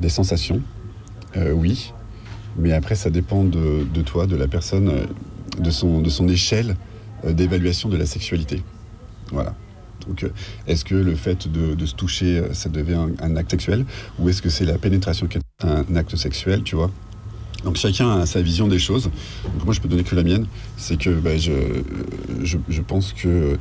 des sensations, oui, mais après ça dépend de, toi, de la personne, de son, échelle d'évaluation de la sexualité. Voilà. Donc, euh, est-ce que le fait de, se toucher, euh, ça devient un, acte sexuel Ou est-ce que c'est la pénétration qui est un acte sexuel, tu vois? Donc, chacun a sa vision des choses. Donc, moi, je peux donner que la mienne. C'est que bah, je, je, pense que,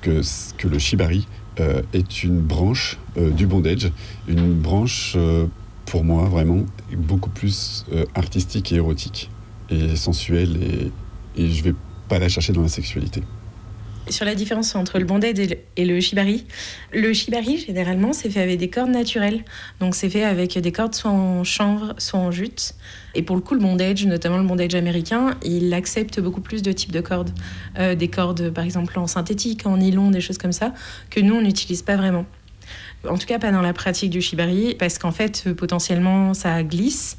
que, le shibari euh, est une branche euh, du bondage, une branche, euh, pour moi, vraiment, beaucoup plus euh, artistique et érotique, et sensuelle, et, et je vais pas la chercher dans la sexualité. Sur la différence entre le bondage et le- shibari, le shibari, généralement, c'est fait avec des cordes naturelles. Donc, c'est fait avec des cordes soit en chanvre, soit en jute. Et pour le coup, le bondage, notamment le bondage américain, il accepte beaucoup plus de types de cordes. Euh, des cordes, par exemple, en synthétique, en nylon, des choses comme ça, que nous, on n'utilise pas vraiment. En tout cas, pas dans la pratique du shibari, parce qu'en fait, potentiellement, ça glisse.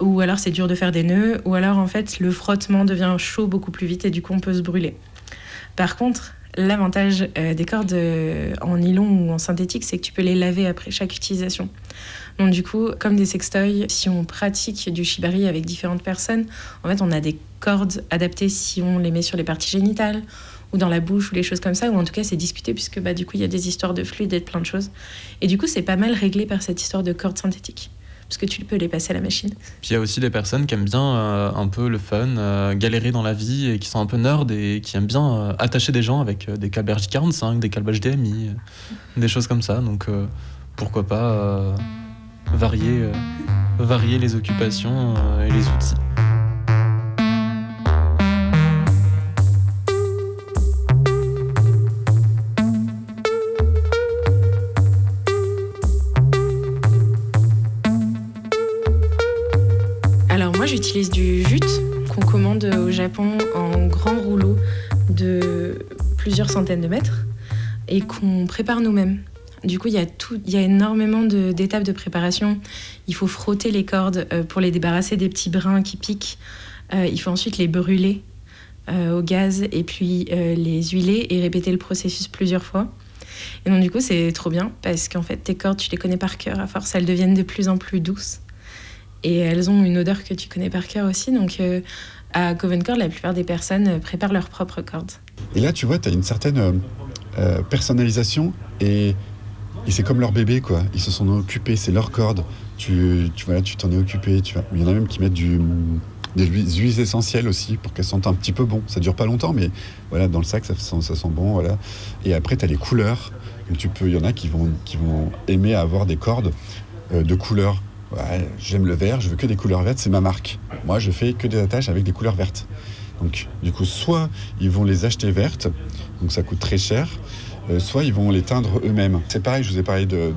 Ou alors c'est dur de faire des nœuds, ou alors en fait le frottement devient chaud beaucoup plus vite et du coup on peut se brûler. Par contre, l'avantage euh, des cordes euh, en nylon ou en synthétique, c'est que tu peux les laver après chaque utilisation. Donc du coup, comme des sextoys, si on pratique du shibari avec différentes personnes, en fait, on a des cordes adaptées si on les met sur les parties génitales ou dans la bouche ou les choses comme ça, ou en tout cas c'est discuté puisque bah, du coup il y a des histoires de fluide et de plein de choses. Et du coup c'est pas mal réglé par cette histoire de cordes synthétiques, parce que tu peux les passer à la machine. Puis il y a aussi des personnes qui aiment bien euh, un peu le fun, euh, galérer dans la vie et qui sont un peu nerds et qui aiment bien euh, attacher des gens avec des câbles RJ45, des câbles HDMI, des choses comme ça. Donc pourquoi pas varier, varier les occupations et les outils. J'utilise du jute qu'on commande au Japon en grand rouleau de plusieurs centaines de mètres et qu'on prépare nous-mêmes. Du coup, il y a, tout, il y a énormément d'étapes de, préparation. Il faut frotter les cordes euh, pour les débarrasser des petits brins qui piquent. Euh, il faut ensuite les brûler euh, au gaz et puis les huiler et répéter le processus plusieurs fois. Et donc du coup, c'est trop bien parce qu'en fait, tes cordes, tu les connais par cœur. À force, elles deviennent de plus en plus douces. Et elles ont une odeur que tu connais par cœur aussi. Donc euh, à Coven Cord, la plupart des personnes euh, préparent leurs propres cordes. Et là, tu vois, tu as une certaine euh, personnalisation et, c'est comme leur bébé, quoi. Ils se sont occupés, c'est leur corde. Tu, tu voilà, tu t'en es occupé. Tu vois. Il y en a même qui mettent des huiles, essentielles aussi pour qu'elles sentent un petit peu bon. Ça dure pas longtemps, mais voilà, dans le sac, ça, sent- bon. Voilà. Et après, tu as les couleurs. Il y en a qui vont, aimer avoir des cordes de couleurs Ouais, j'aime le vert, je veux que des couleurs vertes, c'est ma marque. Moi, je fais que des attaches avec des couleurs vertes. Donc, du coup, soit ils vont les acheter vertes, donc ça coûte très cher, euh, soit ils vont les teindre eux-mêmes. C'est pareil, je vous ai parlé de,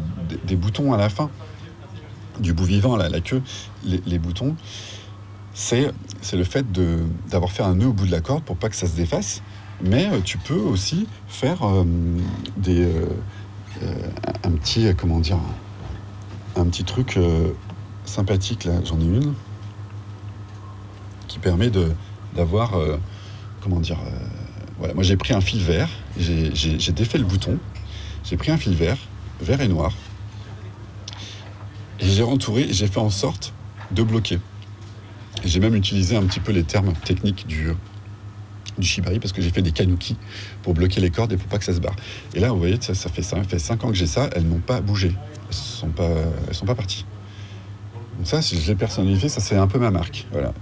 des- boutons à la fin, du bout vivant, la queue, les, boutons. C'est le fait d'avoir fait un nœud au bout de la corde pour pas que ça se défasse. Mais euh, tu peux aussi faire euh, des, un petit, comment dire, un petit truc euh, sympathique, là, j'en ai une, qui permet de d'avoir, euh, comment dire, euh, voilà, moi j'ai pris un fil vert, j'ai défait le bouton, j'ai pris un fil vert, vert et noir, et j'ai entouré, et j'ai fait en sorte de bloquer. J'ai même utilisé un petit peu les termes techniques du, du shibari parce que j'ai fait des kanuki pour bloquer les cordes et pour pas que ça se barre. Et là, vous voyez, ça, ça fait ça fait cinq ans que j'ai ça, elles n'ont pas bougé, elles sont pas, elles sont pas parties. Donc ça, si je l'ai personnalisé, ça c'est un peu ma marque. Voilà.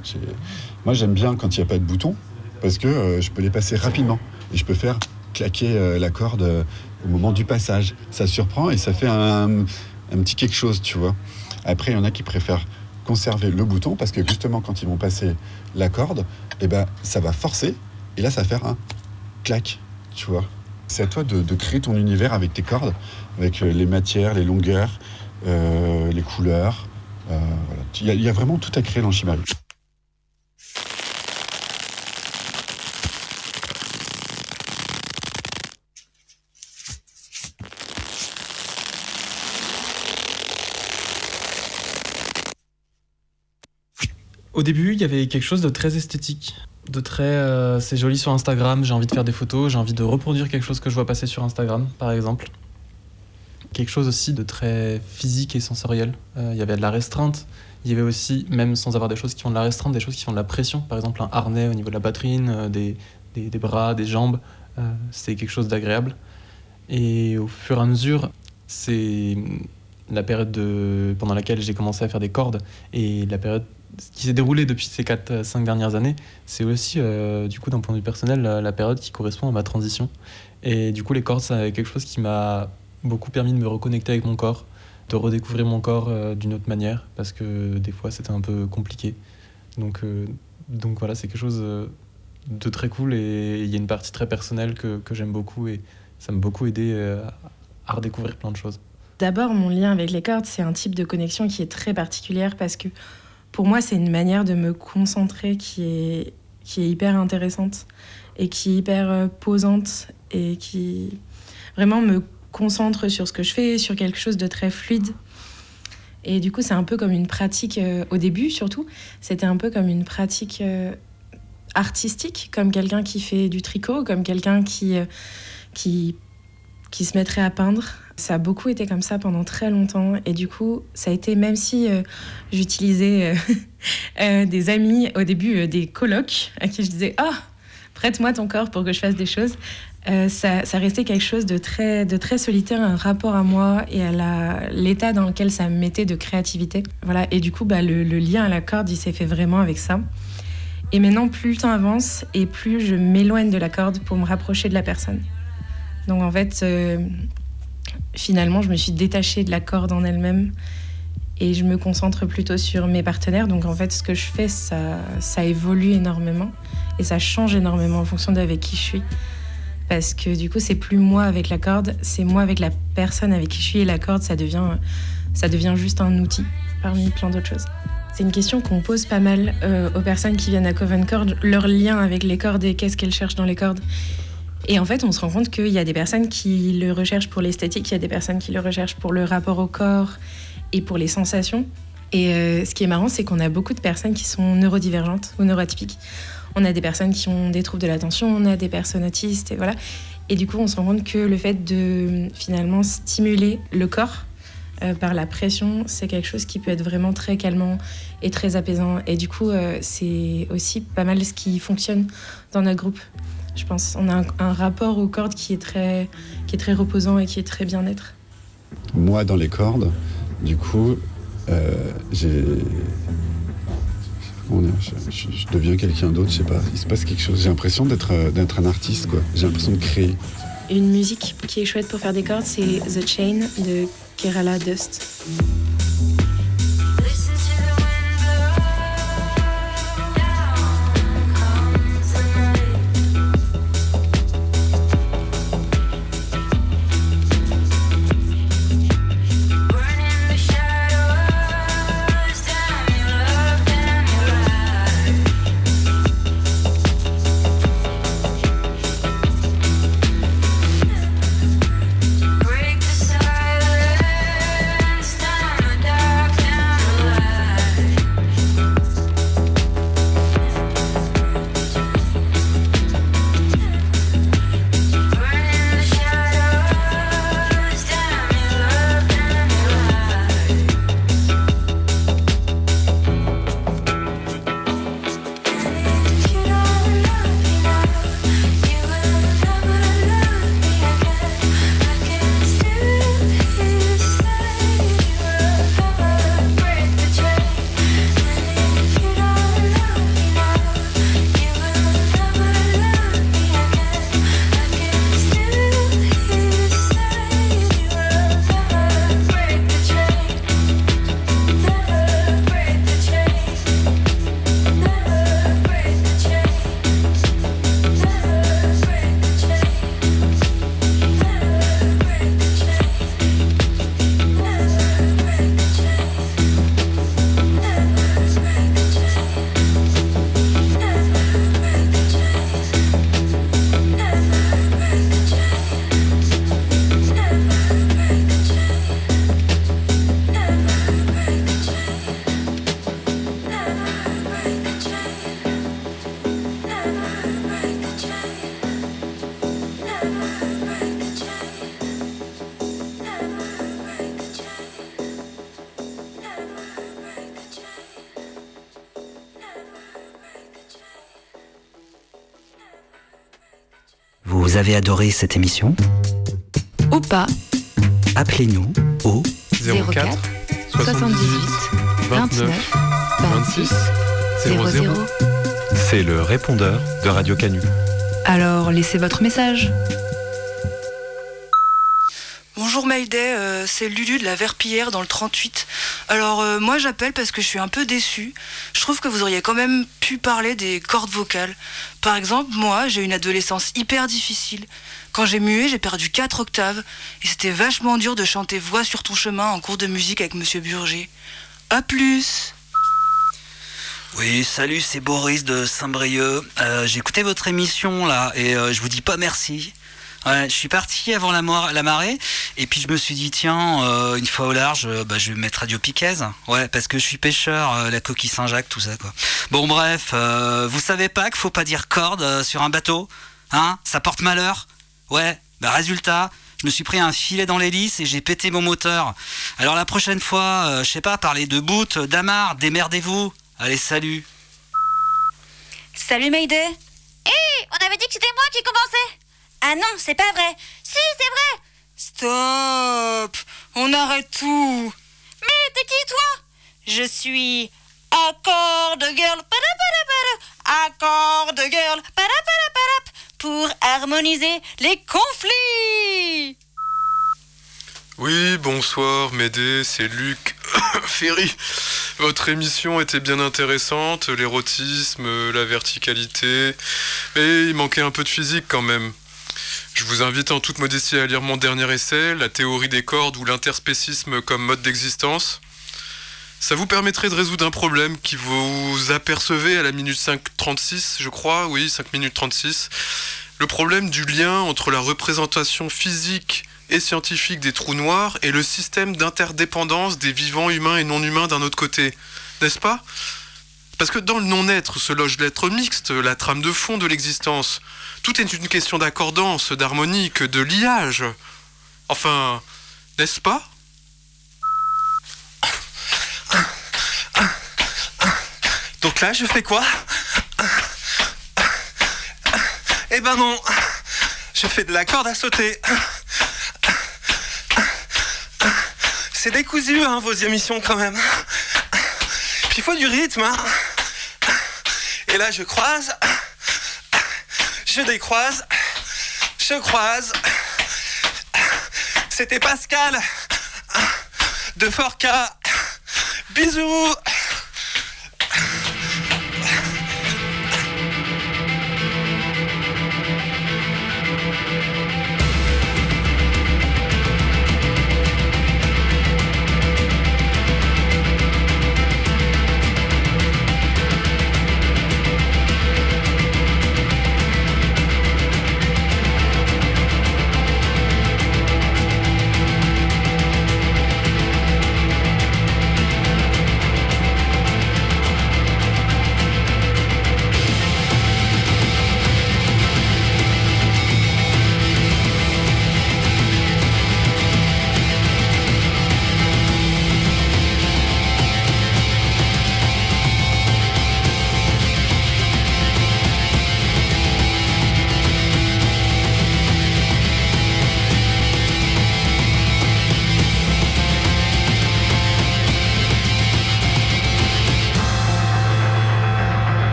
Moi, j'aime bien quand il n'y a pas de bouton parce que euh, je peux les passer rapidement et je peux faire claquer euh, la corde euh, au moment du passage. Ça surprend et ça fait un, un petit quelque chose, tu vois. Après, il y en a qui préfèrent conserver le bouton parce que justement, quand ils vont passer la corde, eh ben, ça va forcer et là, ça va faire un clac, tu vois. C'est à toi de, créer ton univers avec tes cordes, avec euh, les matières, les longueurs, euh, les couleurs. Euh. Il y, a- vraiment tout à créer dans Shibari. Au début, il y avait quelque chose de très esthétique, de très euh, c'est joli sur Instagram, j'ai envie de faire des photos, j'ai envie de reproduire quelque chose que je vois passer sur Instagram, par exemple. Quelque chose aussi de très physique et sensoriel. Euh, il y avait de la restreinte, il y avait aussi, même sans avoir des choses qui font de la restreinte, des choses qui font de la pression. Par exemple, un harnais au niveau de la poitrine, euh, des, des- bras, des jambes. C'est quelque chose d'agréable. Et au fur et à mesure, c'est la période de, pendant laquelle j'ai commencé à faire des cordes et la période qui s'est déroulée depuis ces 4-5 dernières années, c'est aussi, euh, du coup, d'un point de vue personnel, la, période qui correspond à ma transition. Et du coup, les cordes, c'est quelque chose qui m'a beaucoup permis de me reconnecter avec mon corps, de redécouvrir mon corps euh, d'une autre manière, parce que des fois, c'était un peu compliqué. Donc, euh, donc voilà, c'est quelque chose euh, de très cool et il y a une partie très personnelle que, que j'aime beaucoup et ça m'a beaucoup aidé euh, à redécouvrir plein de choses. D'abord, mon lien avec les cordes, c'est un type de connexion qui est très particulière parce que pour moi, c'est une manière de me concentrer qui est, qui est hyper intéressante et qui est hyper euh, posante et qui vraiment me concentre sur ce que je fais, sur quelque chose de très fluide. Et du coup, c'est un peu comme une pratique, euh, au début surtout, c'était un peu comme une pratique euh, artistique, comme quelqu'un qui fait du tricot, comme quelqu'un qui, qui, qui se mettrait à peindre. Ça a beaucoup été comme ça pendant très longtemps. Et du coup, ça a été, même si euh, j'utilisais euh, euh, des amis, au début des colocs, à qui je disais Ah, prête-moi ton corps pour que je fasse des choses. ça, restait quelque chose de très, solitaire, un rapport à moi et à l'état dans lequel ça me mettait de créativité. Voilà. Et du coup, bah, le, lien à la corde, il s'est fait vraiment avec ça. Et maintenant, plus le temps avance et plus je m'éloigne de la corde pour me rapprocher de la personne. Donc en fait, finalement, je me suis détachée de la corde en elle-même et je me concentre plutôt sur mes partenaires. Donc en fait, ce que je fais, ça, évolue énormément et ça change énormément en fonction d'avec qui je suis. Parce que du coup, c'est plus moi avec la corde, c'est moi avec la personne avec qui je suis et la corde, ça devient, ça devient juste un outil parmi plein d'autres choses. C'est une question qu'on pose pas mal euh, aux personnes qui viennent à Coven Chord, leur lien avec les cordes et qu'est-ce qu'elles cherchent dans les cordes. Et en fait, on se rend compte qu'il y a des personnes qui le recherchent pour l'esthétique, il y a des personnes qui le recherchent pour le rapport au corps et pour les sensations. Et euh, ce qui est marrant, c'est qu'on a beaucoup de personnes qui sont neurodivergentes ou neuroatypiques. On a des personnes qui ont des troubles de l'attention, on a des personnes autistes, et voilà. Et du coup, on se rend compte que le fait de finalement stimuler le corps euh, par la pression, c'est quelque chose qui peut être vraiment très calmant et très apaisant. Et du coup, euh, c'est aussi pas mal ce qui fonctionne dans notre groupe. Je pense on a un, un rapport aux cordes qui est très, qui est très reposant et qui est très bien-être. Moi, dans les cordes, du coup, euh, j'ai. comment dire, je, je- je deviens quelqu'un d'autre, je sais pas. Il se passe quelque chose. J'ai l'impression d'être euh, d'être un artiste, quoi. J'ai l'impression de créer. Une musique qui est chouette pour faire des cordes, c'est The Chain de Kerala Dust. Avez adoré cette émission Ou pas Appelez-nous au 04 78 29 26 00. C'est le répondeur de Radio Canu. Alors laissez votre message. C'est Lulu de la Verpillière dans le 38. Alors euh, moi j'appelle parce que je suis un peu déçue. Je trouve que vous auriez quand même pu parler des cordes vocales. Par exemple, moi j'ai une adolescence hyper difficile. Quand j'ai mué, j'ai perdu 4 octaves et c'était vachement dur de chanter Voix sur ton chemin en cours de musique avec Monsieur Burger. A plus Oui, salut, c'est Boris de Saint-Brieuc. Euh, J'ai écouté votre émission là et euh, je vous dis pas merci. Ouais, je suis parti avant la, marée et puis je me suis dit tiens euh, une fois au large euh, bah, je vais mettre Radio Piquez ouais parce que je suis pêcheur euh, la coquille Saint-Jacques tout ça quoi. Bon bref euh, vous savez pas qu'il faut pas dire corde euh, sur un bateau hein ça porte malheur. Ouais bah résultat je me suis pris un filet dans l'hélice et j'ai pété mon moteur. Alors la prochaine fois euh, je sais pas parler de boot d'amarre démerdez-vous. Allez salut. Salut Mayday. Hé, on avait dit que c'était moi qui commençais. Ah non, c'est pas vrai. Si, c'est vrai. Stop. On arrête tout. Mais t'es qui toi? Je suis Accord girl Accord girl pada, pada, pada, pour harmoniser les conflits. Oui, bonsoir, Médée, c'est Luc Ferry. Votre émission était bien intéressante, l'érotisme, la verticalité, mais il manquait un peu de physique quand même. Je vous invite en toute modestie à lire mon dernier essai, La théorie des cordes ou l'interspécisme comme mode d'existence. Ça vous permettrait de résoudre un problème qui vous apercevez à la minute 5.36, je crois, oui, 5 minutes 36. Le problème du lien entre la représentation physique et scientifique des trous noirs et le système d'interdépendance des vivants humains et non humains d'un autre côté. N'est-ce pas? Parce que dans le non-être se loge l'être mixte, la trame de fond de l'existence. Tout est une question d'accordance, d'harmonique, de liage. Enfin, n'est-ce pas? Donc là, je fais quoi? Eh ben non, je fais de la corde à sauter. C'est décousu, hein, vos émissions quand même. Puis il faut du rythme. hein. Là, je croise, je décroise, je croise. C'était Pascal de Forca. Bisous.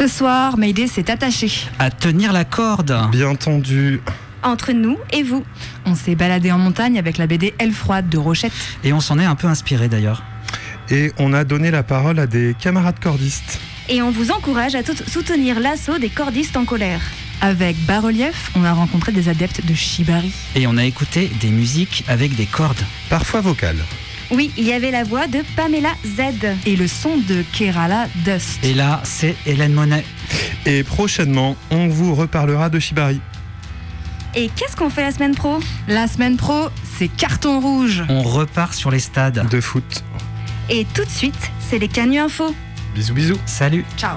Ce soir, Mayday s'est attaché. À tenir la corde. Bien tendu. Entre nous et vous. On s'est baladé en montagne avec la BD Elle froide de Rochette. Et on s'en est un peu inspiré d'ailleurs. Et on a donné la parole à des camarades cordistes. Et on vous encourage à tout- soutenir l'assaut des cordistes en colère. Avec bas-relief, on a rencontré des adeptes de Shibari. Et on a écouté des musiques avec des cordes. Parfois vocales. Oui, il y avait la voix de Pamela Z. Et le son de Kerala Dust. Et là, c'est Hélène Monet. Et prochainement, on vous reparlera de Shibari. Et qu'est-ce qu'on fait la semaine pro? La semaine pro, c'est carton rouge. On repart sur les stades. De foot. Et tout de suite, c'est les Canu Info. Bisous bisous. Salut. Ciao.